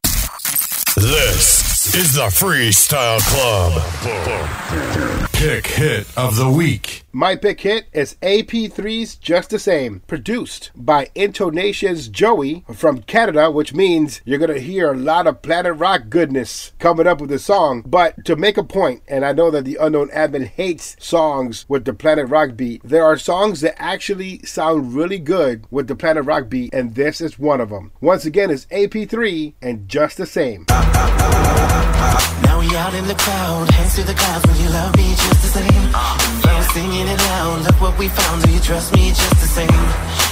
This is the Freestyle Club. Pick hit of the week. My pick hit is AP3's Just the Same, produced by Intonations Joey from Canada, which means you're going to hear a lot of Planet Rock goodness coming up with the song. But to make a point, and I know that the unknown admin hates songs with the Planet Rock beat, there are songs that actually sound really good with the Planet Rock beat, and this is one of them. Once again, it's AP3 and Just the Same. Now we out in the crowd, hands to the clouds you love me just the same. Now we're it loud, look what we found, do you trust me just the same?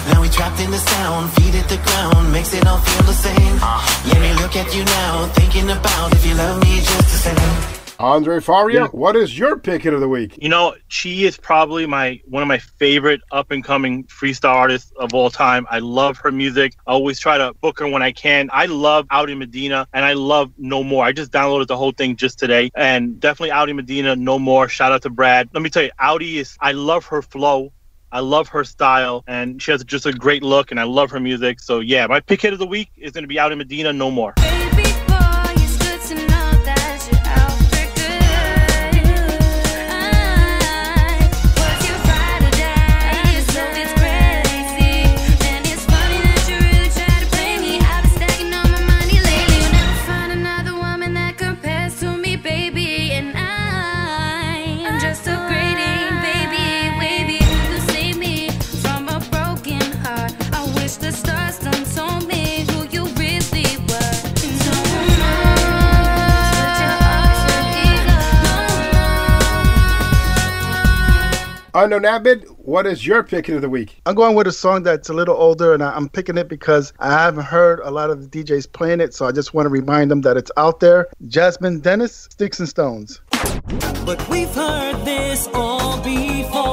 Now we trapped in the sound, feet at the ground, makes it all feel the same. Uh, Let me look at you now, thinking about if you love me just the same. Andre Faria, Yeah. what is your pick of the week? You know, she is probably my one of my favorite up and coming freestyle artists of all time. I love her music. I always try to book her when I can. I love Audi Medina and I love No More. I just downloaded the whole thing just today and definitely Audi Medina, No More. Shout out to Brad. Let me tell you, Audi is I love her flow. I love her style and she has just a great look and I love her music. So yeah, my pick hit of the week is gonna be Audi Medina, No More. More. Unknown Admin, what is your pick of the week? I'm going with a song that's a little older, and I- I'm picking it because I haven't heard a lot of the DJs playing it, so I just want to remind them that it's out there. Jasmine Dennis, Sticks and Stones. But we've heard this all before.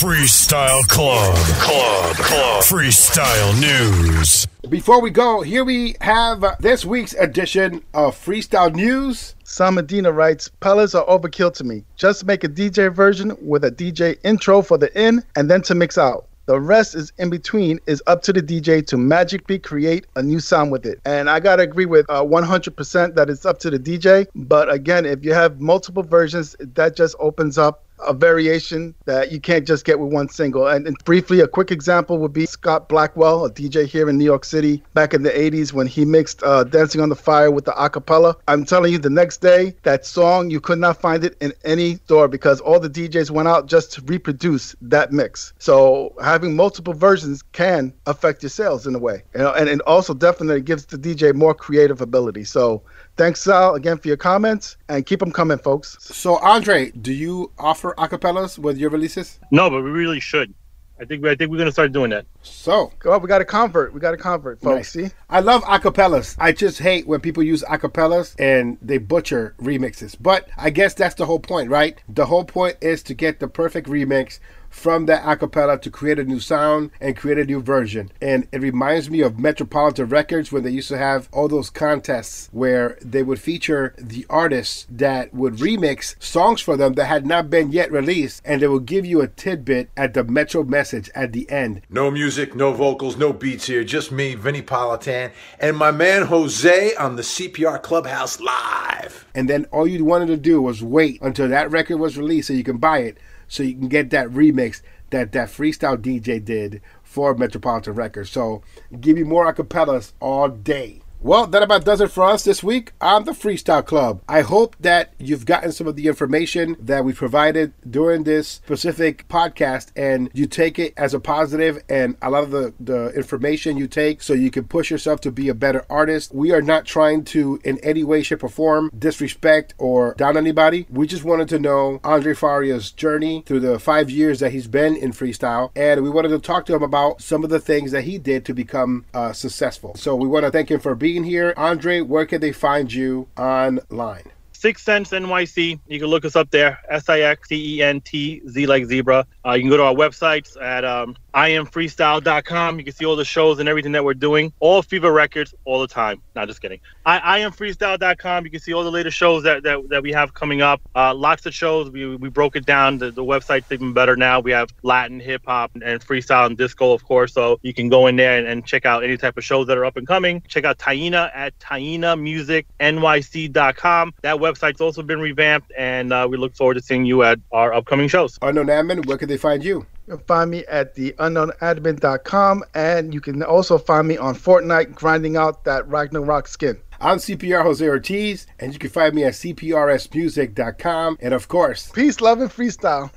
Freestyle Club. Club. Club. Freestyle News. Before we go, here we have this week's edition of Freestyle News. Sal Medina writes, Pellas are overkill to me. Just make a DJ version with a DJ intro for the in and then to mix out. The rest is in between is up to the DJ to magically create a new sound with it. And I gotta agree with uh, 100% that it's up to the DJ. But again, if you have multiple versions, that just opens up a variation that you can't just get with one single. And, and briefly, a quick example would be Scott Blackwell, a DJ here in New York City back in the 80s when he mixed uh, Dancing on the Fire with the acapella. I'm telling you, the next day, that song, you could not find it in any store because all the DJs went out just to reproduce that mix. So having multiple versions can affect your sales in a way. You know, and it also definitely gives the DJ more creative ability. So thanks, Sal, again for your comments and keep them coming, folks. So, Andre, do you offer acapellas with your releases? No, but we really should. I think I think we're gonna start doing that. So, Go up, we got a convert. We got a convert, folks. Nice. See? I love acapellas. I just hate when people use acapellas and they butcher remixes. But I guess that's the whole point, right? The whole point is to get the perfect remix from that acapella to create a new sound and create a new version. And it reminds me of Metropolitan Records when they used to have all those contests where they would feature the artists that would remix songs for them that had not been yet released and they would give you a tidbit at the Metro message at the end. No music, no vocals, no beats here. Just me, Vinnie Politan, and my man Jose on the CPR Clubhouse Live. and then all you wanted to do was wait until that record was released so you can buy it so you can get that remix that that freestyle DJ did for Metropolitan Records. So give you more acapellas all day. Well, that about does it for us this week on the Freestyle Club. I hope that you've gotten some of the information that we provided during this specific podcast and you take it as a positive and a lot of the, the information you take so you can push yourself to be a better artist. We are not trying to, in any way, shape, or form, disrespect or down anybody. We just wanted to know Andre Faria's journey through the five years that he's been in freestyle, and we wanted to talk to him about some of the things that he did to become uh, successful. So we want to thank him for being here. Andre, where can they find you online? Six Centz NYC. You can look us up there. S I X C E N T Z like zebra. Uh, you can go to our websites at um, iamfreestyle.com. You can see all the shows and everything that we're doing. All Fever Records, all the time. Not just kidding. I, iamfreestyle.com. You can see all the latest shows that, that, that we have coming up. Uh, lots of shows. We, we broke it down. The, the website's even better now. We have Latin, hip hop, and freestyle and disco, of course. So you can go in there and, and check out any type of shows that are up and coming. Check out Taina at tainamusicnyc.com. That website's also been revamped, and uh, we look forward to seeing you at our upcoming shows. Unknown Admin, where can they find you? You can find me at the unknownadmin.com and you can also find me on Fortnite grinding out that Ragnarok skin. I'm CPR Jose Ortiz, and you can find me at cprsmusic.com. And of course, Peace, love, and freestyle.